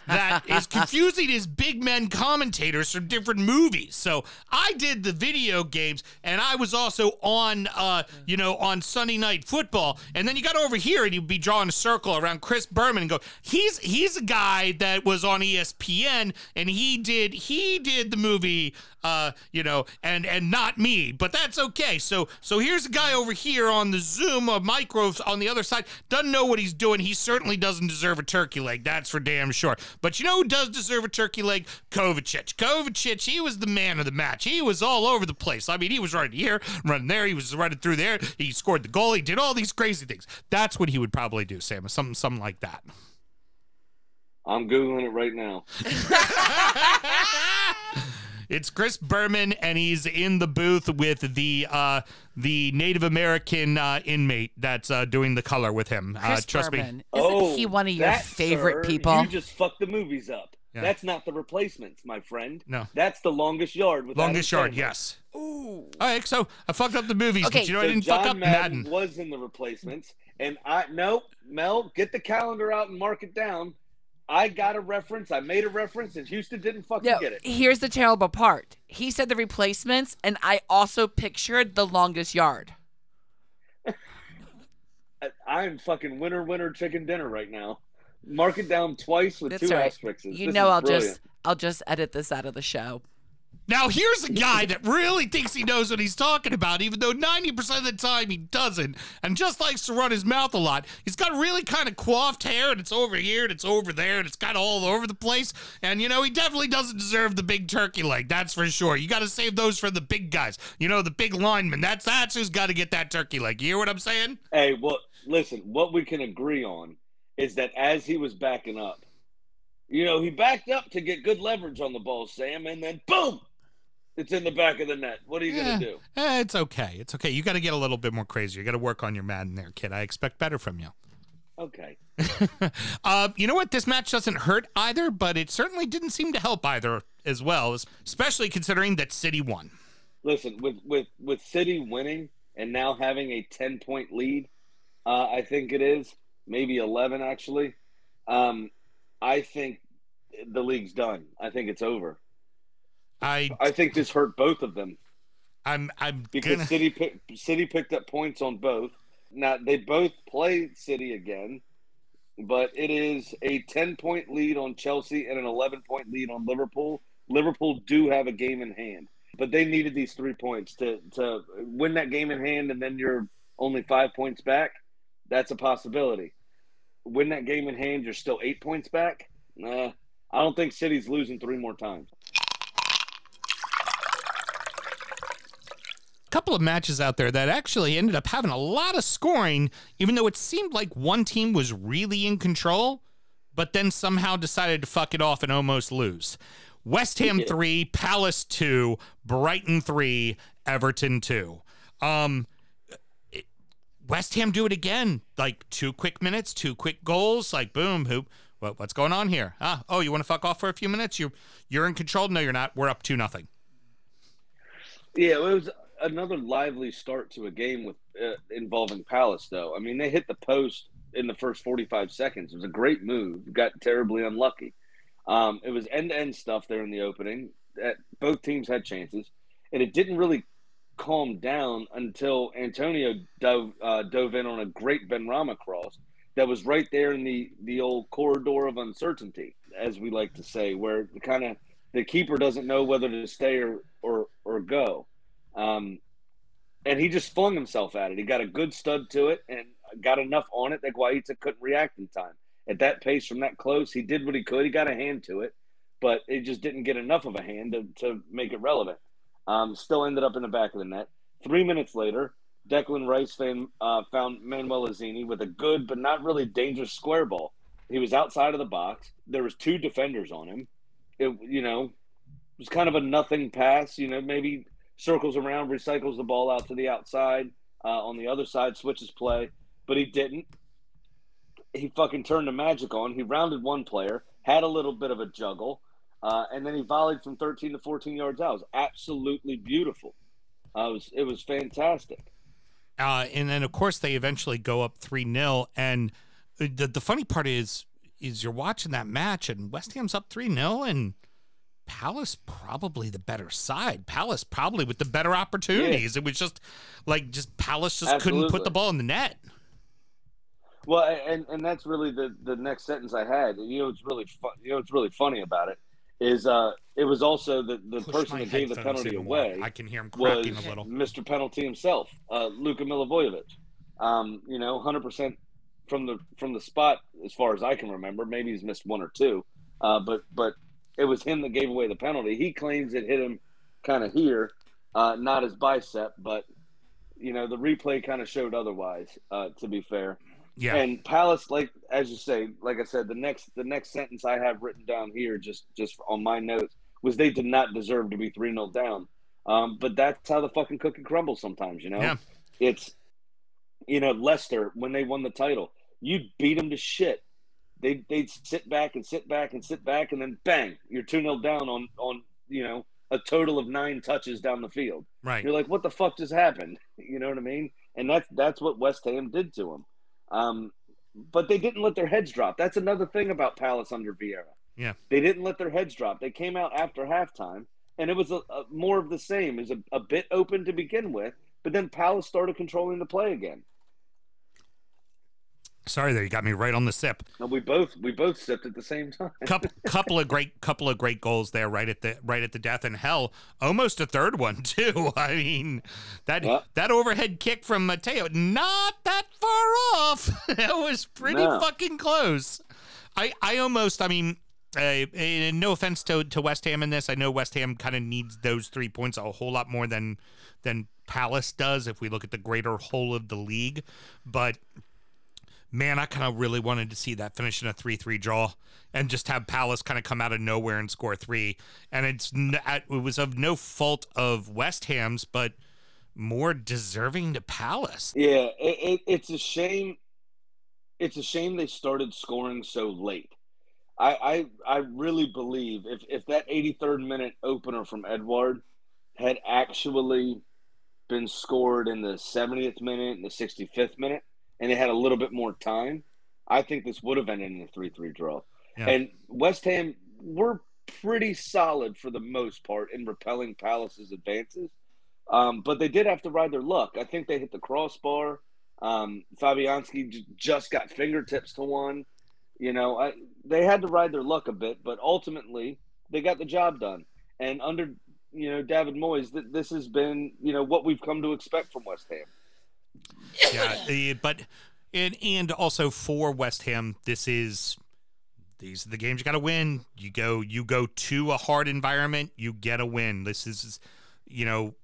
that is confusing his big men commentators from different movies. So I did the video games, and I was also on, uh, you know, on Sunday Night Football. And then you got over here, and you'd be drawing a circle around Chris Berman and go, he's he's a guy that was on ESPN, and he did he did the movie, uh, you know, and and not me, but that's okay. So so here's a guy over here on the Zoom, a micro on the other side, doesn't know what he's doing. He certainly doesn't deserve a turkey leg, that's for damn sure. But you know who does deserve a turkey leg? Kovacic. Kovacic, he was the man of the match. He was all over the place. I mean, he was running here, running there, he was running through there. He scored the goal. He did all these crazy things. That's what he would probably do, Sam. Something something like that. I'm googling it right now. it's Chris Berman, and he's in the booth with the uh, the Native American uh, inmate that's uh, doing the color with him. uh, Chris trust me. Berman. Isn't he one of your Oh, that, favorite sir, people? You just fucked the movies up. Yeah. That's not the replacements, my friend. No. That's the longest yard. With Longest Adam yard, Sandler. yes. Ooh. All right, so I fucked up the movies, Okay, but you know I didn't John fuck up Madden, Madden. was in the replacements, and I no Mel, get the calendar out and mark it down. I got a reference. I made a reference, and Houston didn't fucking No, get it. here's the terrible part. He said the replacements, and I also pictured the longest yard. I, I'm fucking winner winner chicken dinner right now. Mark it down twice with That's two right. asterisks. You This know I'll brilliant. just I'll just edit this out of the show. Now here's a guy that really thinks he knows what he's talking about, even though 90% of the time he doesn't, and just likes to run his mouth a lot. He's got really kind of coiffed hair, and it's over here, and it's over there, and it's kind of all over the place. And you know, he definitely doesn't deserve the big turkey leg, that's for sure. You got to save those for the big guys. You know, the big linemen. That's that's who's got to get that turkey leg. You hear what I'm saying? Hey, well, listen. What we can agree on is that as he was backing up, you know, he backed up to get good leverage on the ball, Sam, and then boom, it's in the back of the net. What are you Yeah. gonna do? Eh, it's okay. It's okay. You got to get a little bit more crazy. You got to work on your Madden there, kid. I expect better from you. Okay. uh, you know what? This match doesn't hurt either, but it certainly didn't seem to help either as well, especially considering that City won. Listen, with with with City winning and now having a ten point lead, uh, I think it is maybe eleven actually. Um, I think the league's done. I think it's over. I I think this hurt both of them I'm I'm because gonna City pick, City picked up points on both. Now they both play City again, but it is a ten point lead on Chelsea and an eleven point lead on Liverpool. Liverpool do have a game in hand, but they needed these three points to to win that game in hand, and then you're only five points back. That's a possibility. Win that game in hand, you're still eight points back. Nah, I don't think City's losing three more times. Couple of matches out there that actually ended up having a lot of scoring, even though it seemed like one team was really in control, but then somehow decided to fuck it off and almost lose. West Ham three, Palace two, Brighton three, Everton two. Um, West Ham do it again. Like two quick minutes, two quick goals. Like boom, who? What, what's going on here? Ah, oh, you want to fuck off for a few minutes? You you're in control. No, you're not. We're up two nothing. Yeah, it was another lively start to a game with uh, involving Palace, though. I mean, they hit the post in the first 45 seconds. It was a great move. Got terribly unlucky. Um, it was end to end stuff there in the opening. That both teams had chances, and it didn't really calm down until Antonio dove, uh, dove in on a great Benrahma cross that was right there in the the old corridor of uncertainty, as we like to say, where the kind of the keeper doesn't know whether to stay or or, or go. Um, and he just flung himself at it. He got a good stud to it and got enough on it that Guaita couldn't react in time. At that pace, from that close, he did what he could. He got a hand to it, but it just didn't get enough of a hand to, to make it relevant. Um, still ended up in the back of the net. Three minutes later, Declan Rice fan, uh, found Manuel Lanzini with a good but not really dangerous square ball. He was outside of the box. There was two defenders on him. It you know it was kind of a nothing pass. You know maybe circles around, recycles the ball out to the outside. Uh, on the other side, switches play, but he didn't. He fucking turned the magic on. He rounded one player, had a little bit of a juggle, uh, and then he volleyed from 13 to 14 yards out. It was absolutely beautiful. Uh, it was it was fantastic. Uh, and then of course they eventually go up three 0 And the the funny part is is you're watching that match and West Ham's up three 0 and Palace probably the better side. Palace probably with the better opportunities. It was just like just Palace just couldn't put the ball in the net. Well, and and that's really the the next sentence I had. You know, it's really fun. You know, it's really funny about it is uh, it was also the the Push person that gave the penalty away I can hear him cracking a little. Mr. Penalty himself, uh, Luka Milivojevic. Um, you know, hundred percent from the from the spot as far as I can remember. Maybe he's missed one or two, uh, but but it was him that gave away the penalty. He claims it hit him kind of here, uh, not his bicep, but you know the replay kind of showed otherwise. Uh, to be fair, Yeah. and Palace, like as you say, like I said, the next the next sentence I have written down here, just just on my notes, was they did not deserve to be three 0 down. Um, but that's how the fucking cookie crumbles sometimes, you know. Yeah. It's you know Leicester when they won the title, you beat them to shit. They they'd sit back and sit back and sit back, and then bang, you're two 0 down on on you know a total of nine touches down the field. Right. You're like, what the fuck just happened? You know what I mean? And that's that's what West Ham did to them. Um, but they didn't let their heads drop. That's another thing about Palace under Vieira. Yeah. They didn't let their heads drop. They came out after halftime, and it was a, a more of the same. It was a, a bit open to begin with, but then Palace started controlling the play again. Sorry there, you got me right on the sip. And we both we both sipped at the same time. couple couple of great couple of great goals there right at the right at the death and hell almost a third one too i mean that Yeah. that overhead kick from Mateta not that far off that was pretty No. fucking close i i almost i mean uh, no offense to, to West Ham in this. I know West Ham kind of needs those three points a whole lot more than than Palace does if we look at the greater whole of the league. But man, I kind of really wanted to see that finish in a 3 3 draw and just have Palace kind of come out of nowhere and score three. And it's it was of no fault of West Ham's, but more deserving to Palace. Yeah, it, it, it's a shame. It's a shame they started scoring so late. I, I I really believe if if that 83rd minute opener from Edouard had actually been scored in the 70th minute and the 65th minute, and they had a little bit more time, I think this would have ended in a 3-3 draw. Yeah. And West Ham were pretty solid for the most part in repelling Palace's advances. Um, but they did have to ride their luck. I think they hit the crossbar. Um, Fabianski j- just got fingertips to one. You know, I, they had to ride their luck a bit, but ultimately they got the job done. And under you know David Moyes, th- this has been you know what we've come to expect from West Ham. Yeah, uh, but and and also for West Ham, this is these are the games you got to win. You go you go to a hard environment, you get a win. This is you know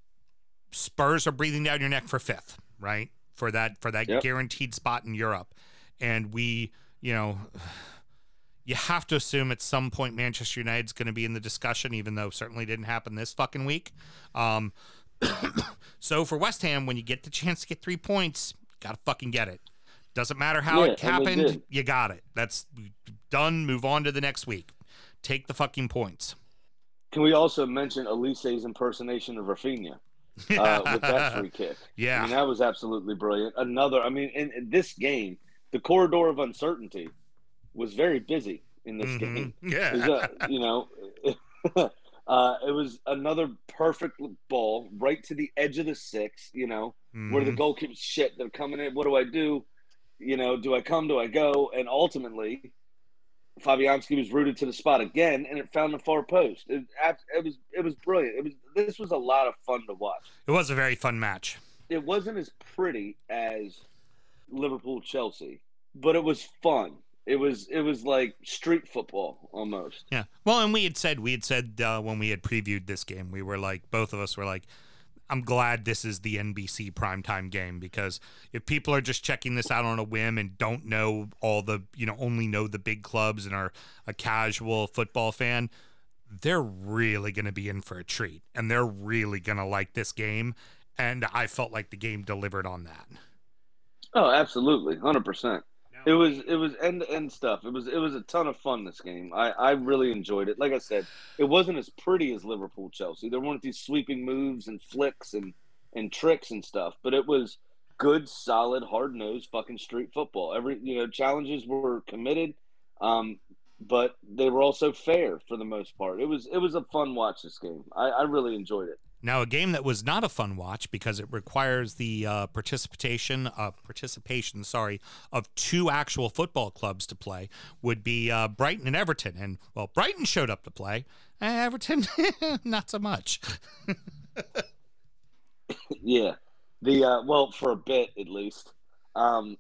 Spurs are breathing down your neck for fifth, right? For that for that Yep. guaranteed spot in Europe. And we, you know, you have to assume at some point Manchester United's going to be in the discussion, even though certainly didn't happen this fucking week. Um, so for West Ham, when you get the chance to get three points, you gotta fucking get it. Doesn't matter how Yeah, it happened, you got it. That's done. Move on to the next week. Take the fucking points. Can we also mention Olise's impersonation of Rafinha uh, with that free kick? I yeah. mean, that was absolutely brilliant. Another, I mean, in, in this game, the corridor of uncertainty was very busy in this Mhm. game. Yeah. A- you know, uh, it was another perfect ball right to the edge of the six. You know, where the Mhm. goalkeepers shit, they're coming in. What do I do? You know, do I come? Do I go? And ultimately, Fabianski was rooted to the spot again, and it found the far post. It, it was it was brilliant. It was this was a lot of fun to watch. It was a very fun match. It wasn't as pretty as Liverpool Chelsea, but it was fun. It was it was like street football almost. Yeah. Well, and we had said we had said uh, when we had previewed this game, we were like both of us were like, I'm glad this is the NBC primetime game because if people are just checking this out on a whim and don't know all the you know only know the big clubs and are a casual football fan, they're really going to be in for a treat and they're really going to like this game. And I felt like the game delivered on that. Oh, absolutely, hundred percent. It was it was end to end stuff. It was it was a ton of fun. This game, I I really enjoyed it. Like I said, it wasn't as pretty as Liverpool Chelsea. There weren't these sweeping moves and flicks and and tricks and stuff, but it was good, solid, hard nosed fucking street football. Every you know challenges were committed, um, but they were also fair for the most part. It was it was a fun watch. This game, I, I really enjoyed it. Now, a game that was not a fun watch because it requires the uh, participation, uh, participation, sorry, of two actual football clubs to play would be uh, Brighton and Everton. And well, Brighton showed up to play, Everton not so much. Yeah, the uh, well for a bit at least. Um,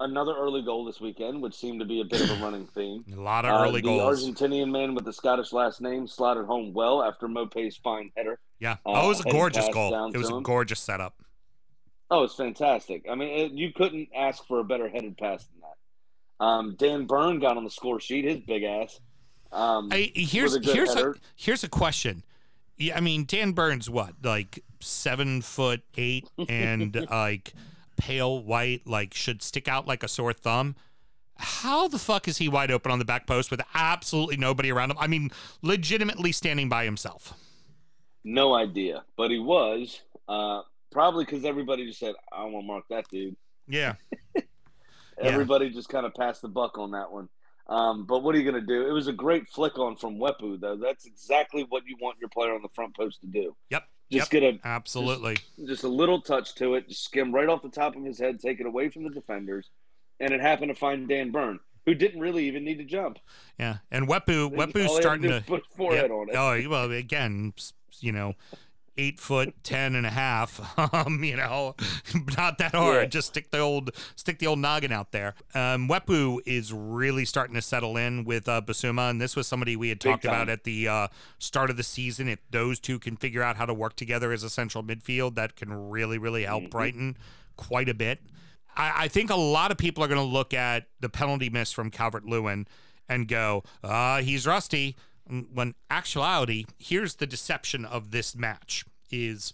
another early goal this weekend, which seemed to be a bit of a running theme. A lot of Uh, early the goals. Argentinian man with the Scottish last name slotted home well after Maupay's fine header. Yeah, uh, oh, it was a gorgeous goal. It was a him. gorgeous setup. Oh, it's fantastic. I mean, it, you couldn't ask for a better headed pass than that. Um, Dan Burn got on the score sheet, his big ass. Um, Hey, here's a here's a here's a question. Yeah, I mean Dan Burns, what like seven foot eight and like pale white, like should stick out like a sore thumb. How the fuck is he wide open on the back post with absolutely nobody around him? I mean, legitimately standing by himself. No idea, but he was uh, probably because everybody just said, "I want to mark that dude." Yeah. Everybody just kind of passed the buck on that one. Um, but what are you going to do? It was a great flick on from Mwepu, though. That's exactly what you want your player on the front post to do. Yep. Just yep. get a Absolutely. just a little touch to it, just skim right off the top of his head, take it away from the defenders, and it happened to find Dan Burn, who didn't really even need to jump. Yeah. And Mwepu, Mwepu's starting do to. put forehead yeah. on it. Oh, well, again, you know, eight foot ten and a half. Um, you know, not that hard. Yeah. Just stick the old stick the old noggin out there. Um, Mwepu is really starting to settle in with uh, Bissouma, and this was somebody we had Big talked about at the uh, start of the season. If those two can figure out how to work together as a central midfield, that can really, really help Mhm. Brighton quite a bit. I, I think a lot of people are going to look at the penalty miss from Calvert Lewin and go, uh, he's rusty. When actuality, here's the deception of this match is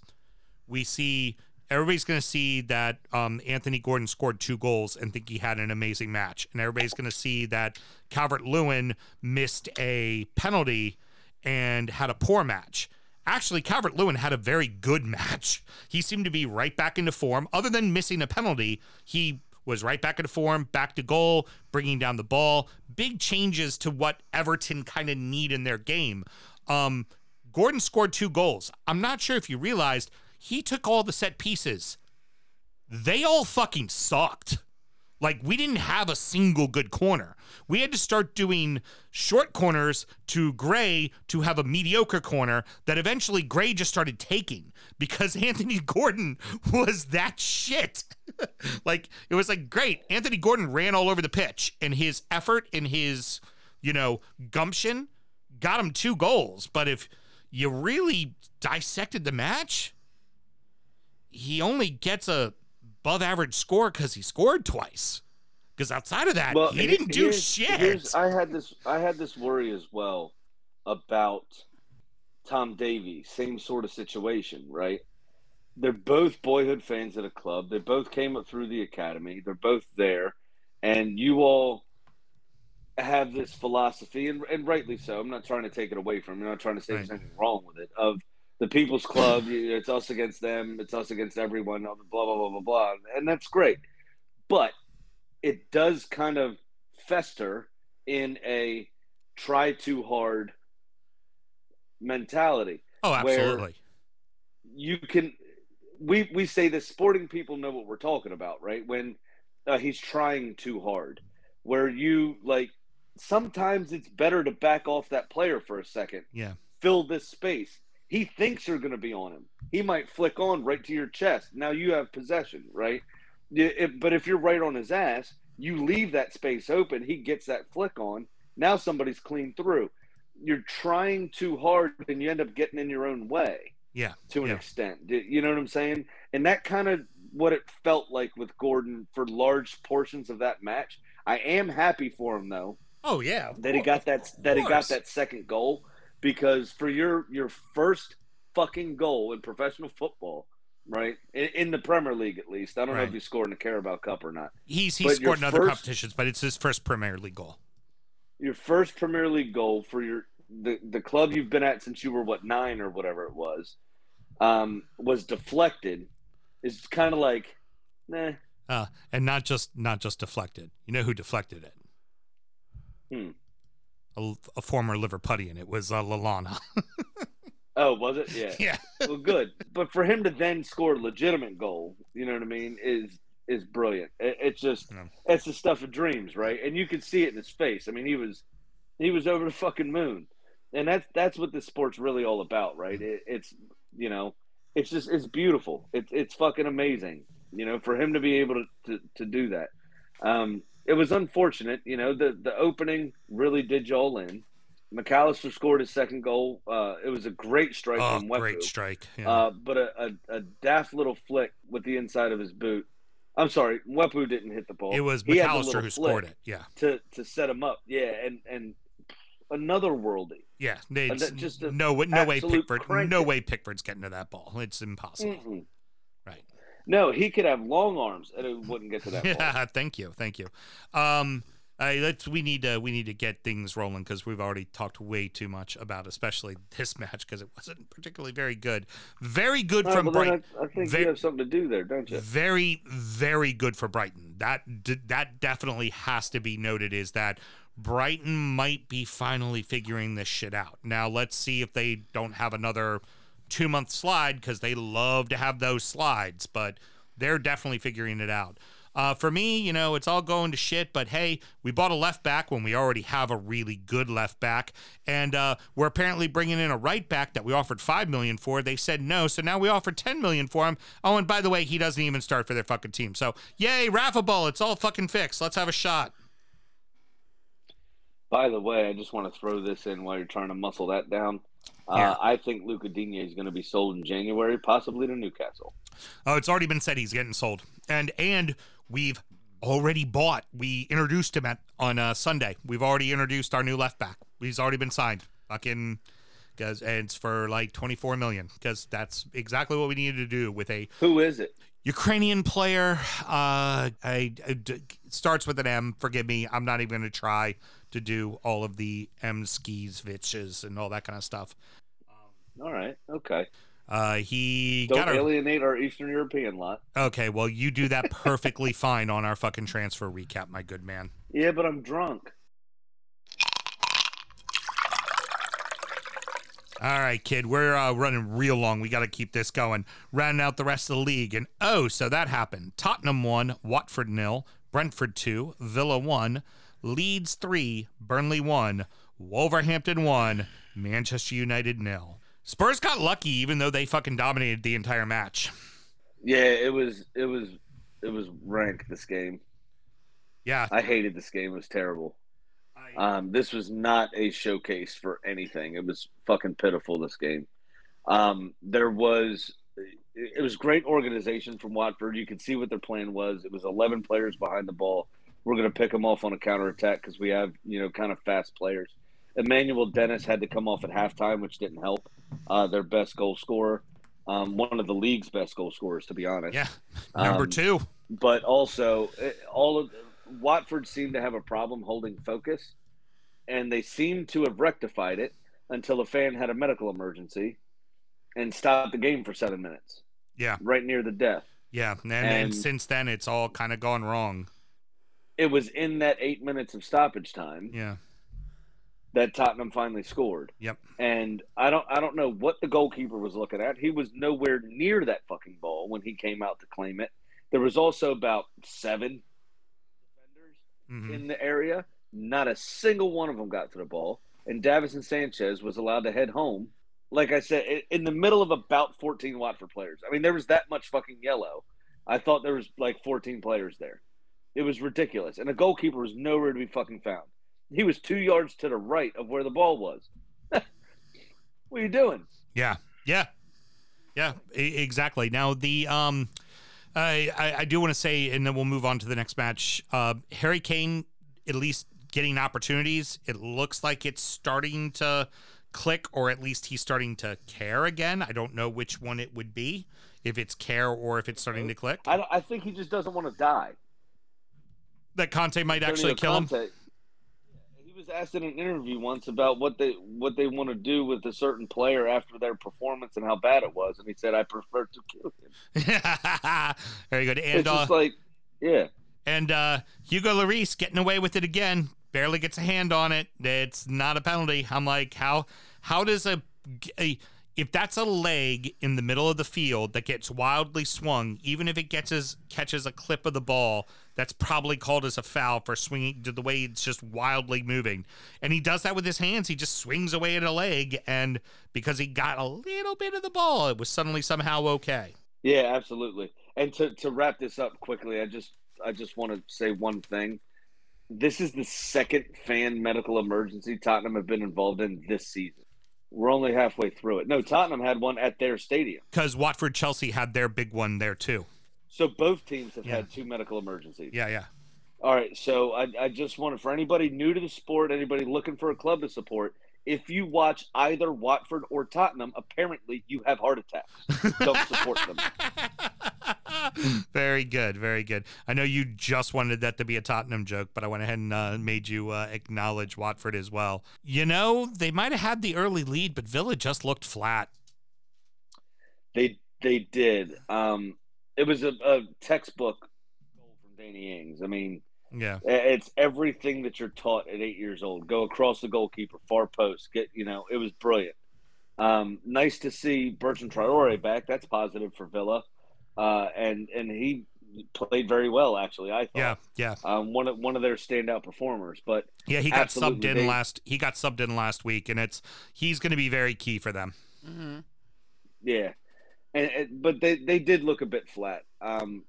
we see everybody's going to see that um, Anthony Gordon scored two goals and think he had an amazing match. And everybody's going to see that Calvert Lewin missed a penalty and had a poor match. Actually, Calvert Lewin had a very good match. He seemed to be right back into form. Other than missing a penalty, he was right back into form, back to goal, bringing down the ball. Big changes to what Everton kind of need in their game. Um, Gordon scored two goals. I'm not sure if you realized he took all the set pieces. They all fucking sucked. Like we didn't have a single good corner. We had to start doing short corners to Gray to have a mediocre corner that eventually Gray just started taking because Anthony Gordon was that shit. like it was like great. Anthony Gordon ran all over the pitch and his effort and his, you know, gumption got him two goals. But if you really dissected the match, he only gets a above average score because he scored twice. Because outside of that, he he- didn't do shit. I had this. I had this worry as well about Tom Davy. Same sort of situation, right? They're both boyhood fans at a club. They both came up through the academy. They're both there, and you all have this philosophy, and, and rightly so. I'm not trying to take it away from you. I'm not trying to say there's anything wrong with it. Of the People's Club, it's us against them. It's us against everyone. Blah blah blah blah blah, and that's great. But it does kind of fester in a try too hard mentality. oh, absolutely. You can we we say the sporting people know what we're talking about, right? When uh, he's trying too hard, where you like sometimes it's better to back off that player for a second, Yeah. fill this space. He thinks you're going to be on him. He might flick on right to your chest. Now you have possession, right? If- but if you're right on his ass, you leave that space open. He gets that flick on. Now somebody's clean through. You're trying too hard, and you end up getting in your own way Yeah. to an Yeah. extent. You know what I'm saying? And that kind of what it felt like with Gordon for large portions of that match. I am happy for him though Oh, yeah. that he got that that he got that second goal because for your your first fucking goal in professional football, right? In, in the Premier League at least. I don't know Right. if you scored in the Carabao Cup or not. He's but he's your scored in other first- competitions, but it's his first Premier League goal. Your first Premier League goal for your the, the club you've been at since you were what nine or whatever it was, um, was deflected. Is kind of like, nah. Uh, and not just not just deflected. You know who deflected it? Hmm. A, a former Liverpudlian. And it was uh, Lallana. Oh, was it? Yeah. yeah. well, good. But for him to then score a legitimate goal, you know what I mean, is is brilliant. It, it's just Yeah. it's the stuff of dreams, right? And you could see it in his face. I mean, he was he was over the fucking moon, and that's that's what this sport's really all about, right? It, it's you know, it's just it's beautiful. It's it's fucking amazing, you know, for him to be able to to, to do that. Um, it was unfortunate, you know. The the opening really did y'all in. Mac Allister scored his second goal. Uh, it was a great strike Oh, from Mwepu. great strike. Yeah. Uh, but a, a, a daft little flick with the inside of his boot. I'm sorry, Mwepu didn't hit the ball. it was He had the Mac Allister who scored it. Yeah. to to set him up. Yeah, and and another worldie. Yeah. Just no, no way Pickford. No way Pickford's getting to that ball. It's impossible. Mm-mm. No, he could have long arms and it wouldn't get to that. Yeah, thank you, thank you. Um, Uh, let's we need to we need to get things rolling because we've already talked way too much about especially this match because it wasn't particularly very good. Very good from Brighton. I, I think Ve- you have something to do there, don't you? Very very good for Brighton. That d- that definitely has to be noted. Is that Brighton might be finally figuring this shit out. Now let's see if they don't have another two month slide because they love to have those slides, but they're definitely figuring it out. Uh, for me, you know, it's all going to shit, but hey, we bought a left back when we already have a really good left back, and uh, we're apparently bringing in a right back that we offered five million for. They said no, so now we offer ten million for him. Oh, and by the way, he doesn't even start for their fucking team. So yay, Rafa Ball, it's all fucking fixed. Let's have a shot. By the way, I just want to throw this in while you're trying to muscle that down. Uh, I think Lucas Digne is going to be sold in January, possibly to Newcastle. Oh, it's already been said he's getting sold, and and we've already bought. We introduced him at on uh, Sunday. We've already introduced our new left back. He's already been signed. Fucking, because it's for like twenty four million. Because that's exactly what we needed to do with a Who is it? Ukrainian player. Uh, I, I- starts with an M. Forgive me. I'm not even going to try to do all of the M skis, vitches, and all that kind of stuff. All right, okay. Uh, he Don't got a alienate our Eastern European lot. Okay, well, you do that perfectly fine on our fucking transfer recap, my good man. Yeah, but I'm drunk. All right, kid, we're uh, running real long. We got to keep this going. Rounding out the rest of the league. And oh, so that happened. Tottenham 1, Watford nil, Brentford 2, Villa 1, Leeds 3, Burnley 1, Wolverhampton 1, Manchester United nil. Spurs got lucky even though they fucking dominated the entire match. Yeah, it was it was it was rank this game. Yeah. I hated this game. It was terrible. Um, this was not a showcase for anything. It was fucking pitiful. This game. Um, there was it was great organization from Watford. You could see what their plan was. It was eleven players behind the ball. We're going to pick them off on a counter attack because we have you know kind of fast players. Emmanuel Dennis had to come off at halftime, which didn't help. Uh, their best goal scorer, um, one of the league's best goal scorers, to be honest Yeah. Number Um, two. but also eh, all of Watford seemed to have a problem holding focus, and they seemed to have rectified it until a fan had a medical emergency and stopped the game for seven minutes, Yeah. right near the death. Yeah. And, and And- since then, it's all kind of gone wrong. It was in that eight minutes of stoppage time Yeah. that Tottenham finally scored. Yep. And I don't I don't know what the goalkeeper was looking at. He was nowhere near that fucking ball when he came out to claim it. There was also about seven defenders Mhm. in the area. Not a single one of them got to the ball. And Davinson Sanchez was allowed to head home. Like I said, in the middle of about 14 Watford players. I mean, there was that much fucking yellow. I thought there was like 14 players there. It was ridiculous. And the goalkeeper was nowhere to be fucking found. He was two yards to the right of where the ball was. what are you doing? Yeah, yeah, yeah, e- exactly. Now the um, I I, I do want to say, and then we'll move on to the next match. Uh, Harry Kane, at least getting opportunities. It looks like it's starting to click, or at least he's starting to care again. I don't know which one it would be, if it's care or if it's starting to click. I, I think he just doesn't want to die. That Conte might actually kill him. He was asked in an interview once about what they what they want to do with a certain player after their performance and how bad it was, and he said, "I prefer to kill him." Very good. And it's uh, just like, yeah, And uh, Hugo Lloris getting away with it again. Barely gets a hand on it. It's not a penalty. I'm like, how how does a, a if that's a leg in the middle of the field that gets wildly swung, even if it gets catches a clip of the ball, that's probably called as a foul for swinging to the way it's just wildly moving. And he does that with his hands. He just swings away at a leg, and because he got a little bit of the ball, it was suddenly somehow okay. yeah, absolutely. And to to wrap this up quickly, I just I just want to say one thing. This is the second fan medical emergency Tottenham have been involved in this season. We're only halfway through it. No, Tottenham had one at their stadium. Because Watford Chelsea had their big one there too. So both teams have Yeah. had two medical emergencies. Yeah, yeah. All right, so I, I just wanted for anybody new to the sport, anybody looking for a club to support, if you watch either Watford or Tottenham, apparently you have heart attacks. Don't support them. very good, very good. I know you just wanted that to be a Tottenham joke, but I went ahead and uh, made you uh, acknowledge Watford as well. You know, they might have had the early lead, but Villa just looked flat. They they did. Um, it was a, a textbook goal from Danny Ings. I mean, Yeah, it's everything that you're taught at eight years old. Go across the goalkeeper, far post. Get you know, it was brilliant. Um, nice to see Bertrand Traore back. That's positive for Villa, uh, and and he played very well. Actually, I thought. yeah, yeah, Um, one of one of their standout performers, but yeah. He got subbed in they- last. He got subbed in last week, and it's he's going to be very key for them. hmm Yeah, and, and but they they did look a bit flat. Um,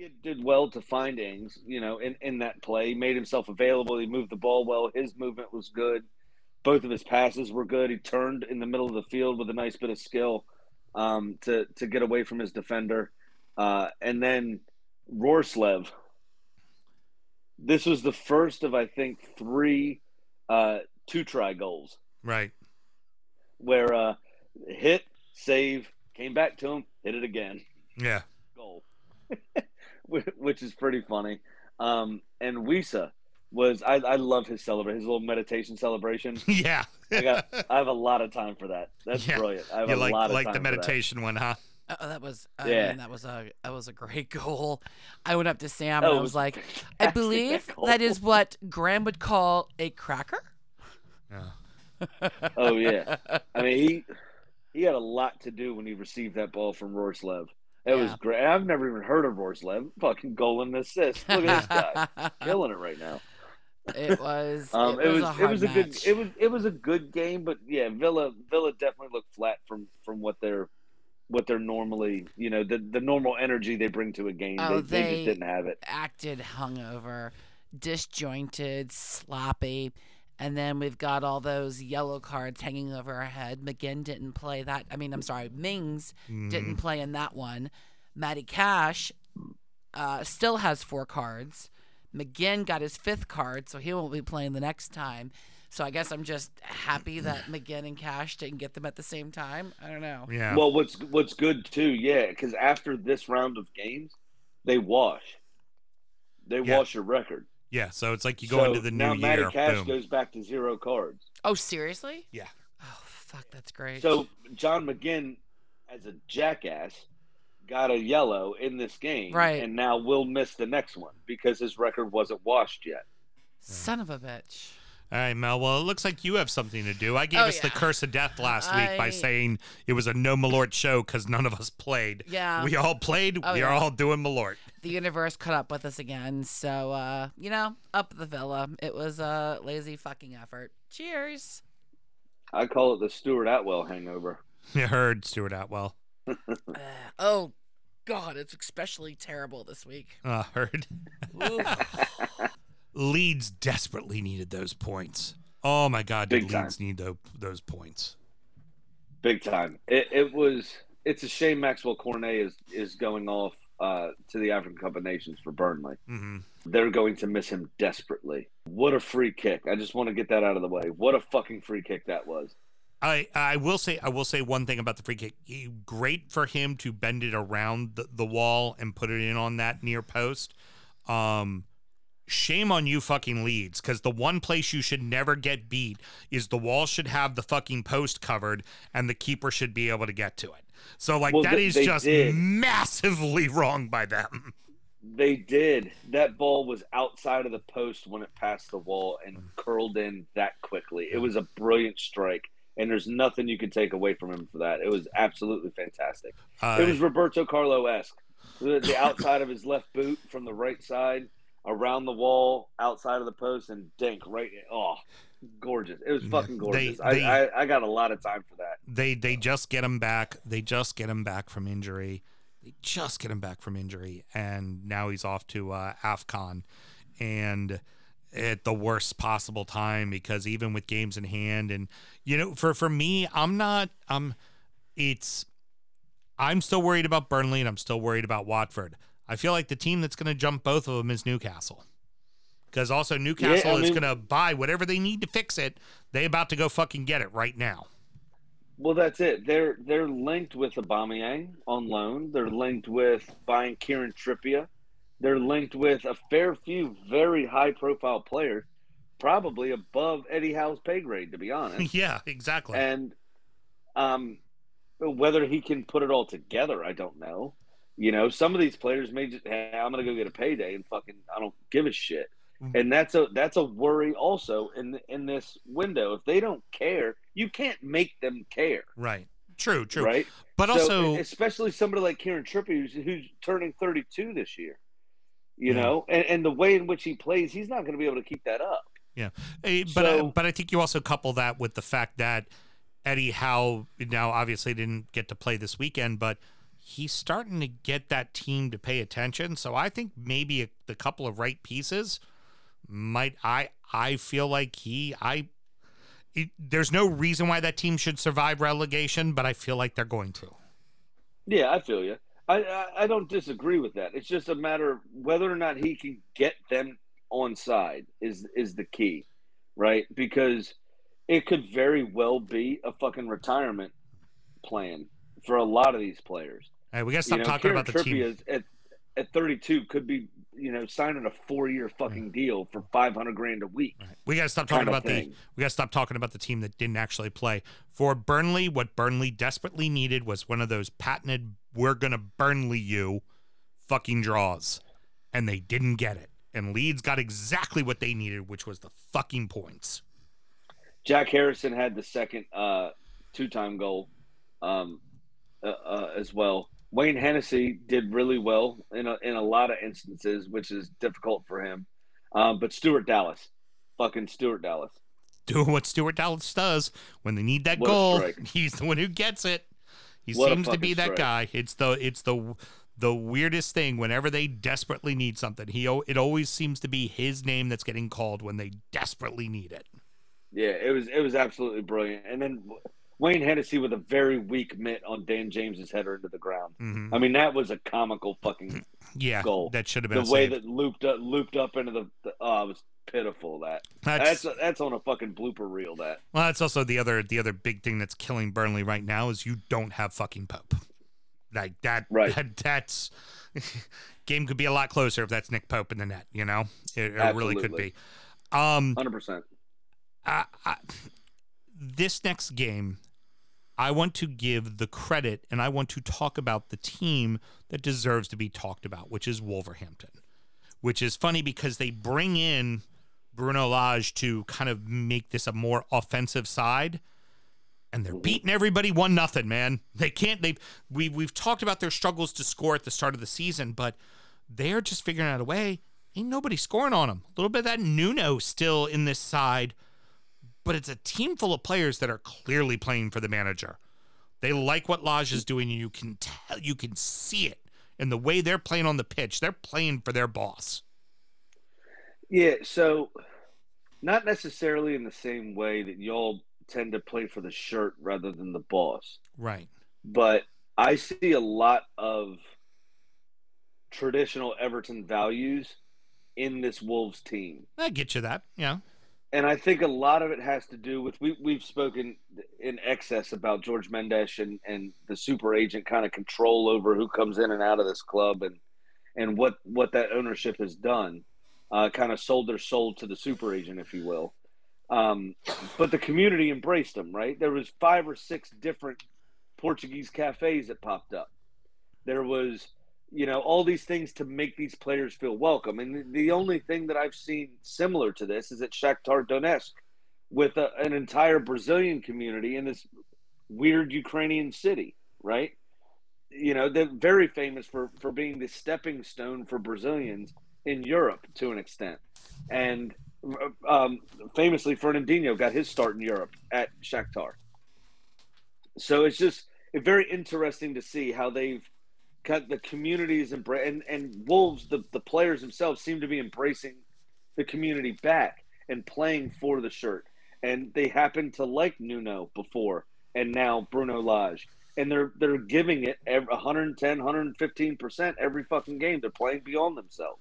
Dia did well to find Ings, you know, in in that play. He made himself available. He moved the ball well. His movement was good. Both of his passes were good. He turned in the middle of the field with a nice bit of skill um, to to get away from his defender. Uh, and then Roerslev. This was the first of I think three uh, two try goals Right. where uh, hit, save, came back to him, hit it again, Yeah. goal, which is pretty funny. Um, and Wissa was I, I love his celebration, his little meditation celebration. yeah. I got I have a lot of time for that. That's Yeah. brilliant. I have you a like lot of like time the for that. meditation one, huh? Oh, that was. I Yeah. mean, that was a that was a great goal. I went up to Sam Oh, and it I was was like, I believe that that is what Graham would call a cracker. Yeah. Oh yeah, I mean he he had a lot to do when he received that ball from Roerslev. It was great. I've never even heard of Roerslev. Fucking goal and assist. Look at this guy, killing it right now. it was. Um, it, was, a it was a good it was it was a good game, but yeah, Villa Villa definitely looked flat from from what they're what they're normally you know the the normal energy they bring to a game. Oh, they, they they- just didn't have it. acted hungover, disjointed, sloppy. And then we've got all those yellow cards hanging over our head. McGinn didn't play that. I mean, I'm sorry, Mings didn't play in that one. Matty Cash uh, still has four cards. McGinn got his fifth card, so he won't be playing the next time. So I guess I'm just happy that McGinn and Cash didn't get them at the same time. I don't know. Yeah. Well, what's what's good too, yeah, because after this round of games, they wash. They Yeah. wash your record. Yeah. So it's like you go So into the now new Matty year. Cash Boom. goes back to zero cards. Oh, seriously? Yeah. Oh, fuck, that's great. So John McGinn, as a jackass, got a yellow in this game, Right. And now will miss the next one because his record wasn't washed yet. Son of a bitch. All right, Mel. Well, it looks like you have something to do. I gave Oh, us the curse of death last week by saying it was a no Malort show because none of us played. Yeah. We all played. Oh, we are all doing Malort. The universe caught up with us again. So, uh, you know, up the villa. It was a lazy fucking effort. Cheers. I call it the Stuart Atwell hangover. You heard Stuart Atwell. Uh, oh, God, it's especially terrible this week. Uh, heard. Leeds desperately needed those points. Oh my God, did time. Leeds need tho- those points? Big time. It, it was. It's a shame Maxwell Cornet is is going off uh, to the African Cup of Nations for Burnley. hmm They're going to miss him desperately. What a free kick! I just want to get that out of the way. What a fucking free kick that was. I I will say I will say one thing about the free kick. He- Great for him to bend it around the, the wall and put it in on that near post. Um, shame on you, fucking Leeds, because the one place you should never get beat is the wall should have the fucking post covered and the keeper should be able to get to it. So like Well, that is just did. massively wrong by them. They did. That ball was outside of the post when it passed the wall and curled in that quickly. It was a brilliant strike, and there's nothing you can take away from him for that. It was absolutely fantastic. Uh, it was Roberto Carlo esque. The, the outside of his left boot from the right side, around the wall, outside of the post, and dink right. In. Oh, gorgeous! It was fucking they- gorgeous. they- I, I I got a lot of time for that. they they just get him back. They just get him back from injury. They just get him back from injury, and now he's off to uh, Afcon, and at the worst possible time because even with games in hand, and you know, for for me, I'm not. I'm. it's. I'm still worried about Burnley, and I'm still worried about Watford. I feel like the team that's going to jump both of them is Newcastle. Because also Newcastle I is going to buy whatever they need to fix it. They about to go fucking get it right now. Well, that's it. They're they're linked with Aubameyang on loan. They're linked with buying Kieran Trippier. They're linked with a fair few very high profile players, probably above Eddie Howe's pay grade, to be honest. yeah, exactly. And um, whether he can put it all together, I don't know. You know, some of these players may just, hey, I'm gonna go get a payday and fucking, I don't give a shit. Mhm. And that's a that's a worry also in in this window. If they don't care, you can't make them care, right. True, true. right? But So, also, especially somebody like Kieran Trippier, who's, who's turning 32 this year. You Yeah. know, and, and the way in which he plays, he's not going to be able to keep that up. Eh, but I, but I think you also couple that with the fact that Eddie Howe now obviously didn't get to play this weekend, but he's starting to get that team to pay attention. So I think maybe a, the couple of right pieces might I I feel like he I it, there's no reason why that team should survive relegation, but I feel like they're going to. Yeah, I feel you. I, I I don't disagree with that. It's just a matter of whether or not he can get them on side is is the key, right? Because it could very well be a fucking retirement plan for a lot of these players. Right, we got to stop you know, talking Kieran about the team. Is at at 32 could be you know signing a four year fucking deal for 500 grand a week. Right. We got to stop talking about the we got to stop talking about the team that didn't actually play. For Burnley, what Burnley desperately needed was one of those patented "we're gonna Burnley you" fucking draws, and they didn't get it. And Leeds got exactly what they needed, which was the fucking points. Jack Harrison had the second uh, two time goal um, uh, uh, as well. Wayne Hennessy did really well in a, in a lot of instances, which is difficult for him. Um, but Stuart Dallas, fucking Stuart Dallas. Doing what Stuart Dallas does when they need that What goal, he's the one who gets it. He What seems to be that strike. guy. It's the it's the the weirdest thing. Whenever they desperately need something, he it always seems to be his name that's getting called when they desperately need it. Yeah, it was it was absolutely brilliant. And then Wayne Hennessy with a very weak mitt on Dan James's header into the ground. hmm I mean, that was a comical fucking Yeah, goal. that should have been the way save. that looped up looped up into the, the oh, it was pitiful. That That's, that's that's on a fucking blooper reel. That well, that's also the other the other big thing that's killing Burnley right now is you don't have fucking Pope. Like that, Right. that that's game could be a lot closer if that's Nick Pope in the net. You know, it, it really could be. Um, hundred percent. I, I, this next game, I want to give the credit and I want to talk about the team that deserves to be talked about, which is Wolverhampton. Which is funny because they bring in Bruno Lage to kind of make this a more offensive side. And they're beating everybody one nothing, man. They can't. They've we we've talked about their struggles to score at the start of the season, but they're just figuring out a way. Ain't nobody scoring on them. A little bit of that Nuno still in this side, but it's a team full of players that are clearly playing for the manager. They like what Lage is doing, and you can tell, you can see it in the way they're playing on the pitch. They're playing for their boss. Yeah, so not necessarily in the same way that y'all tend to play for the shirt rather than the boss, Right. but I see a lot of traditional Everton values in this Wolves team. I get you that. Yeah. And I think a lot of it has to do with we we've spoken in excess about George Mendes and, and the super agent kind of control over who comes in and out of this club and and what what that ownership has done, uh, kind of sold their soul to the super agent, if you will. Um, but the community embraced them, right? There was five or six different Portuguese cafes that popped up. There was, you know, all these things to make these players feel welcome. And the, only thing that I've seen similar to this is at Shakhtar Donetsk with a, an entire Brazilian community in this weird Ukrainian city, right? You know, they're very famous for, for being the stepping stone for Brazilians in Europe to an extent. And um, famously, Fernandinho got his start in Europe at Shakhtar. So it's just very interesting to see how they've the communities and and and Wolves the the players themselves seem to be embracing the community back and playing for the shirt. And they happen to like Nuno before and now Bruno Lage. And they're they're giving it every 110, 115% every fucking game. They're playing beyond themselves.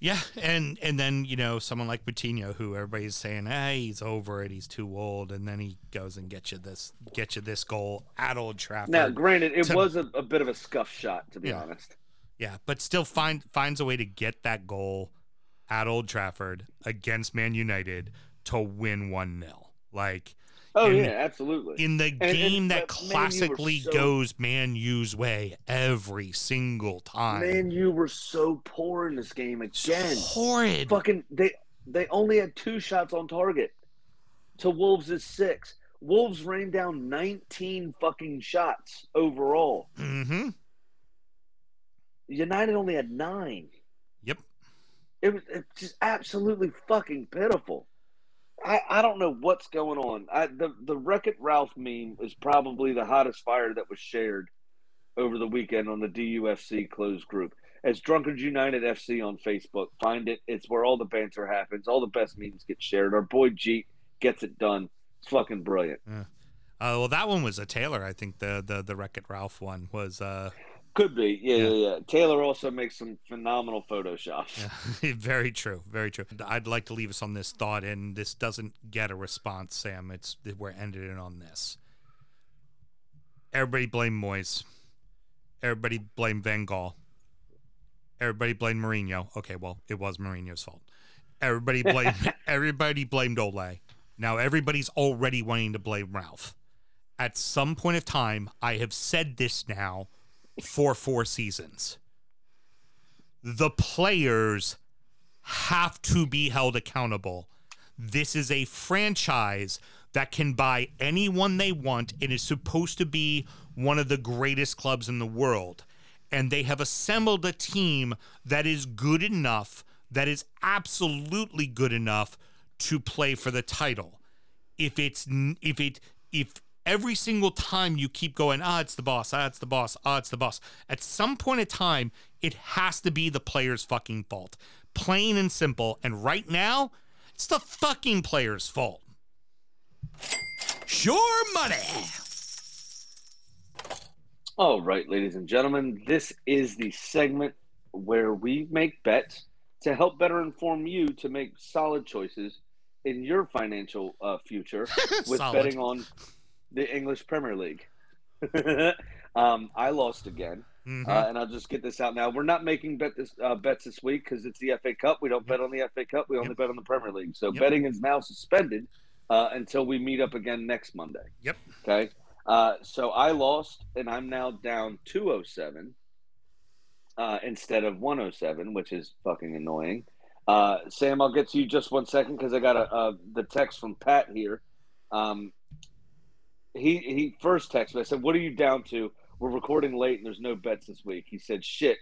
Yeah, and and then you know someone like Moutinho, who everybody's saying, "Hey, he's over it. He's too old," and then he goes and gets you this, get you this goal at Old Trafford. Now, granted, it to- was a, a bit of a scuff shot, to be Yeah. honest. Yeah, but still find finds a way to get that goal at Old Trafford against Man United to win one 0 Like Oh yeah, absolutely. in the and game that but Man classically so- goes Man U's way every single time. Man, you were so poor in this game again. So horrid. Fucking they they only had two shots on target. To Wolves is six. Wolves rained down 19 fucking shots overall. Mm-hmm. United only had nine. Yep. It was it's just absolutely fucking pitiful. I, I don't know what's going on. I, the the Wreck It Ralph meme is probably the hottest fire that was shared over the weekend on the DUFC closed group. As Drunkards United FC on Facebook. Find it. It's where all the banter happens. All the best memes get shared. Our boy Jeet gets it done. It's fucking brilliant. Uh, well, that one was a Taylor. I think the the the Wreck It Ralph one was. Uh, Could be. Yeah, Yeah. yeah, yeah. Taylor also makes some phenomenal photoshops. yeah, very true, very true. I'd like to leave us on this thought, and this doesn't get a response, Sam. It's we're ending it on this. Everybody blame Moyes. Everybody blame Van Gaal. Everybody blame Mourinho. Okay, well, it was Mourinho's fault. Everybody blame everybody blamed Ole. Now everybody's already wanting to blame Ralph. At some point of time, I have said this now for four seasons. The players have to be held accountable. This is a franchise that can buy anyone they want and is supposed to be one of the greatest clubs in the world. And they have assembled a team that is good enough, that is absolutely good enough to play for the title. If it's if it if every single time you keep going, ah, it's the boss, ah, it's the boss, ah, it's the boss. At some point in time, it has to be the player's fucking fault. Plain and simple. And right now, it's the fucking player's fault. Sure money. All right, ladies and gentlemen, this is the segment where we make bets to help better inform you to make solid choices in your financial uh, future with betting on the English Premier League. um, I lost again, Mhm. uh, and I'll just get this out now. We're not making bet this, uh, bets this week because it's the FA Cup. We don't bet on the FA Cup. We only Yep. bet on the Premier League. So Yep. betting is now suspended uh, until we meet up again next Monday. Yep. Okay. Uh, so I lost, and I'm now down 207 uh, instead of 107, which is fucking annoying. Uh, Sam, I'll get to you just one second because I got a, uh, the text from Pat here. Um, he he first texted me. I said, "What are you down to? We're recording late, and there's no bets this week." He said, "Shit,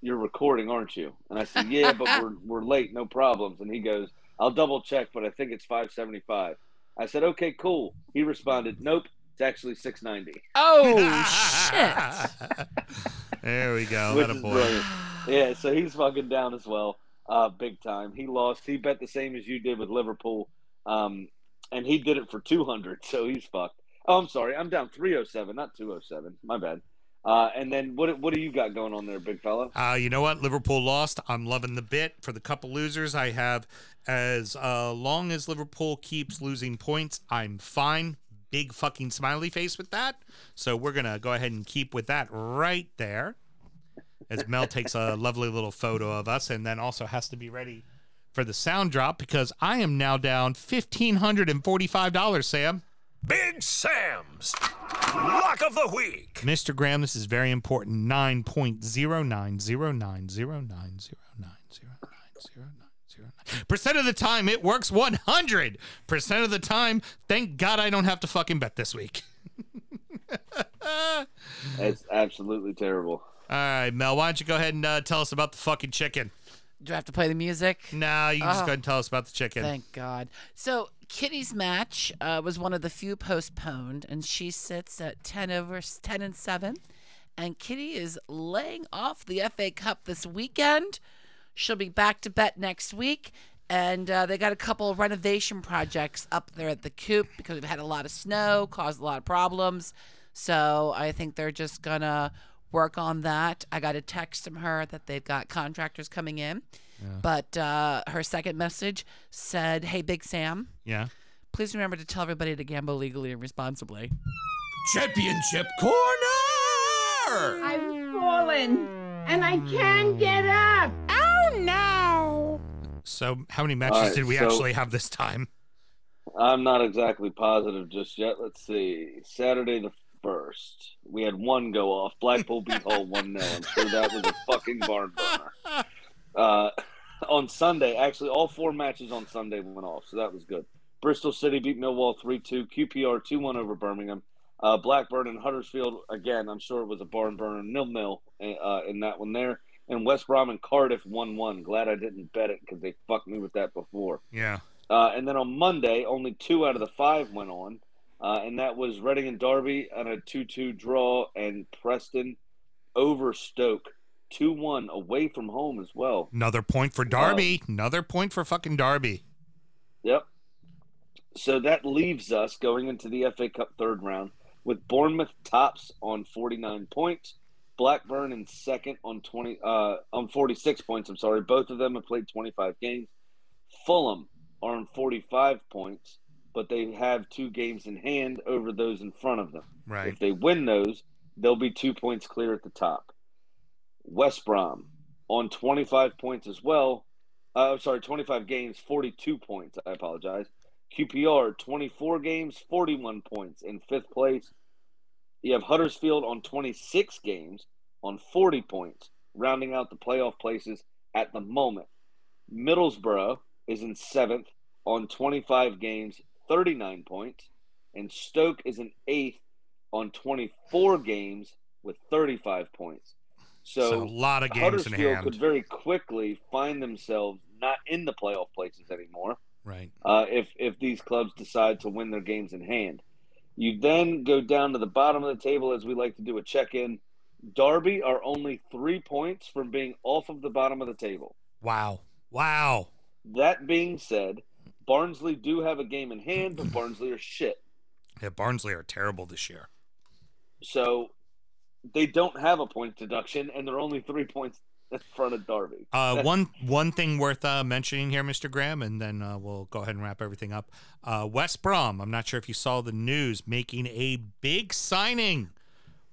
you're recording, aren't you?" And I said, "Yeah, but we're we're late, no problems." And he goes, "I'll double check, but I think it's 575." I said, "Okay, cool." He responded, "Nope, it's actually 690." Oh shit! there we go. Which is brilliant. Yeah, so he's fucking down as well, uh, big time. He lost. He bet the same as you did with Liverpool, um, and he did it for two hundred. So he's fucked. Oh, I'm sorry. I'm down three oh seven, not two oh seven. My bad. Uh, and then what? What do you got going on there, big fella? Uh, you know what? Liverpool lost. I'm loving the bit. For the couple losers, I have as uh, long as Liverpool keeps losing points, I'm fine. Big fucking smiley face with that. So we're gonna go ahead and keep with that right there. As Mel takes a lovely little photo of us, and then also has to be ready for the sound drop because I am now down fifteen hundred and forty-five dollars. Sam, Big Sam's Lock of the Week. Mr. Graham, this is very important. Nine point zero nine zero nine zero nine zero nine zero nine zero nine zero nine percent of the time it works one hundred percent of the time. Thank God I don't have to fucking bet this week. All It's absolutely terrible. right, Mel, why don't you go ahead and uh, tell us about the fucking chicken? Do I have to play the music? No, you can just Oh. go ahead and tell us about the chicken. Thank God. So Kitty's match uh, was one of the few postponed, and she sits at ten over ten and seven. And Kitty is laying off the FA Cup this weekend. She'll be back to bet next week. And uh, they got a couple of renovation projects up there at the coop because we've had a lot of snow, caused a lot of problems. So I think they're just gonna work on that. I got a text from her that they've got contractors coming in. But uh, her second message said, "Hey, Big Sam, Yeah. please remember to tell everybody to gamble legally and responsibly." Championship corner! I've fallen and I can't get up. Oh, no. So, how many matches All right, did we so- actually have this time? I'm not exactly positive just yet. Let's see. Saturday the first, we had one go off. Blackpool beat Hull one 0 I'm sure that was a fucking barn burner. Uh, on Sunday, actually, all four matches on Sunday went off, so that was good. Bristol City beat Millwall three two. QPR two one over Birmingham. Uh, Blackburn and Huddersfield again. I'm sure it was a barn burner nil nil uh, in that one there. And West Brom and Cardiff one one. Glad I didn't bet it because they fucked me with that before. Yeah. Uh, and then on Monday, only two out of the five went on, uh, and that was Reading and Derby on a 2 2 draw, and Preston over Stoke 2 1 away from home as well. Another point for Derby. Another point for fucking Derby. Yep. So that leaves us going into the FA Cup third round with Bournemouth tops on 49 points, Blackburn in second on 20 uh, on 46 points. I'm sorry, both of them have played 25 games. Fulham are on 45 points, but they have two games in hand over those in front of them. Right. If they win those, they'll be two points clear at the top. West Brom on 25 points as well. Uh, I'm sorry, 25 games, 42 points. I apologize. QPR, 24 games, 41 points in fifth place. You have Huddersfield on 26 games on 40 points, rounding out the playoff places at the moment. Middlesbrough is in seventh on 25 games, 39 points. And Stoke is in eighth on 24 games with 35 points. So, So, a lot of games in Huddersfield hand. could very quickly find themselves not in the playoff places anymore Right. uh, if if these clubs decide to win their games in hand. You then go down to the bottom of the table as we like to do a check in. Derby are only three points from being off of the bottom of the table. Wow. Wow. That being said, Barnsley do have a game in hand, but Barnsley are shit. Yeah, Barnsley are terrible this year. So they don't have a point deduction, and they're only three points in front of Derby. Uh, one one thing worth uh, mentioning here, Mr. Graham, and then uh, we'll go ahead and wrap everything up. Uh, West Brom. I'm not sure if you saw the news making a big signing.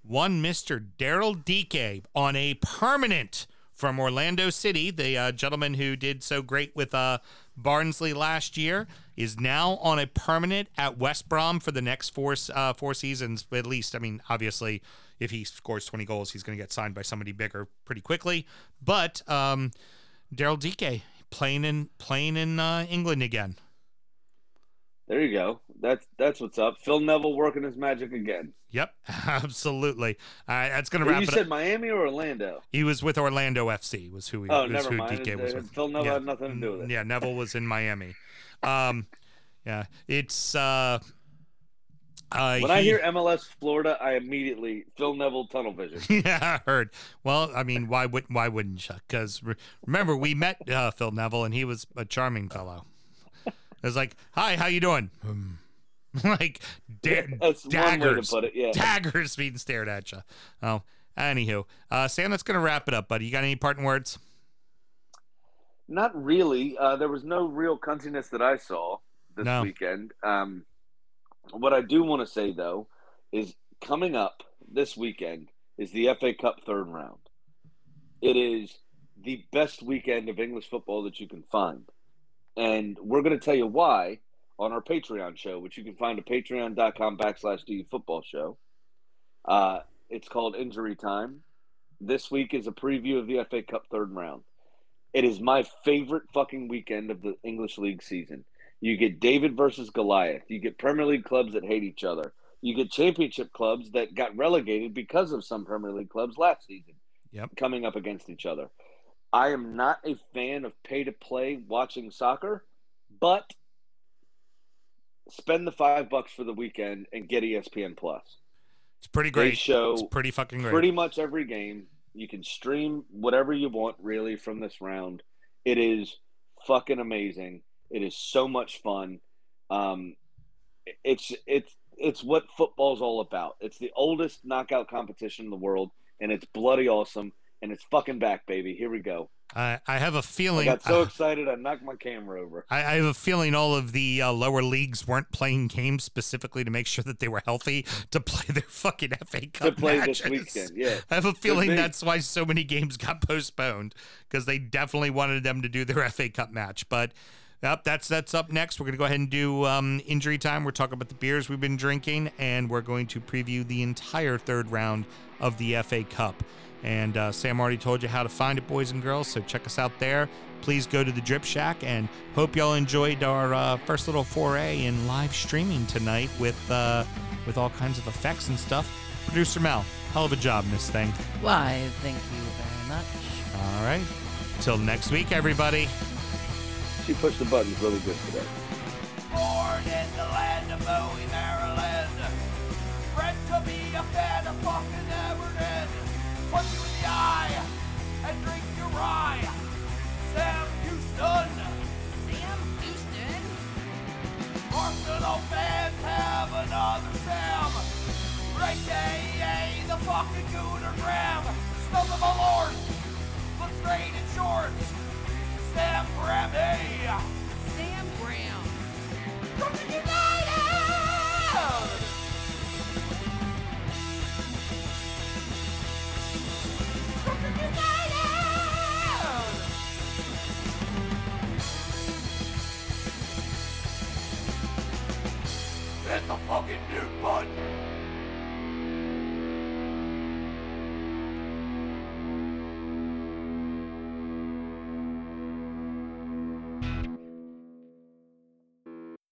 One Mr. Daryl Dike on a permanent from Orlando City. The uh, gentleman who did so great with uh, Barnsley last year is now on a permanent at West Brom for the next four uh, four seasons at least. I mean, obviously, if he scores 20 goals, he's going to get signed by somebody bigger pretty quickly. But um, Daryl Dike playing in playing in uh, England again. There you go. That's that's what's up. Phil Neville working his magic again. Yep, absolutely. Uh, that's going to wrap it You said up. Miami or Orlando? He was with Orlando FC. Was who he Oh, was never who mind. Dike was with. Phil Neville Yeah. had nothing to do with it. Yeah, Neville was in Miami. Um, yeah, it's uh, uh, When I hear MLS Florida, I immediately Phil Neville tunnel vision. yeah, I heard. Well, I mean, why would why wouldn't you? Because re- remember, we met uh, Phil Neville, and he was a charming fellow. It was like, "Hi, how you doing?" Like da- That's one way to daggers, put it. Yeah. daggers being stared at you. Oh, anywho, uh, Sam, that's gonna wrap it up, buddy. You got any parting words? Not really. Uh, there was no real cuntiness that I saw this No. weekend. Um, what I do want to say though is coming up this weekend is the FA Cup third round. It is the best weekend of English football that you can find, and we're going to tell you why on our Patreon show, which you can find at patreon.com backslash DU football show. Uh, it's called Injury Time. This week is a preview of the FA Cup third round. It is my favorite fucking weekend of the English League season. You get David versus Goliath. You get Premier League clubs that hate each other. You get championship clubs that got relegated because of some Premier League clubs last season Yep. coming up against each other. I am not a fan of pay to play watching soccer, but spend the five bucks for the weekend and get ESPN Plus. It's pretty They great. show It's pretty fucking great. pretty much every game. You can stream whatever you want really from this round. It is fucking amazing. It is so much fun. Um, it's it's it's what football's all about. It's the oldest knockout competition in the world, and it's bloody awesome. And it's fucking back, baby. Here we go. I I have a feeling. I got so uh, excited I knocked my camera over. I, I have a feeling all of the uh, lower leagues weren't playing games specifically to make sure that they were healthy to play their fucking FA Cup To play matches. this weekend, yeah. I have a feeling that's why so many games got postponed because they definitely wanted them to do their FA Cup match. But yep, that's that's up next. We're gonna go ahead and do um, injury time. We're talking about the beers we've been drinking, and we're going to preview the entire third round of the FA Cup. And uh, Sam already told you how to find it, boys and girls. So check us out there. Please go to the Drip Shack and hope y'all enjoyed our uh, first little foray in live streaming tonight with uh, with all kinds of effects and stuff. Producer Mel, hell of a job, Miss Thing. Why, thank you very much. All right. Till next week, everybody. She pushed the buttons really good today. Born in the land of Bowie, Maryland. Bred to be a fan of fucking Everton. Punch you in the eye and drink your rye. Sam Houston. Sam Houston? Arsenal fans have another Sam. Right day, the fucking Gooner Graham. Snub of my lord. Look straight in shorts. Sam Grammy. Sam Graham. United! Hit the fucking mute button!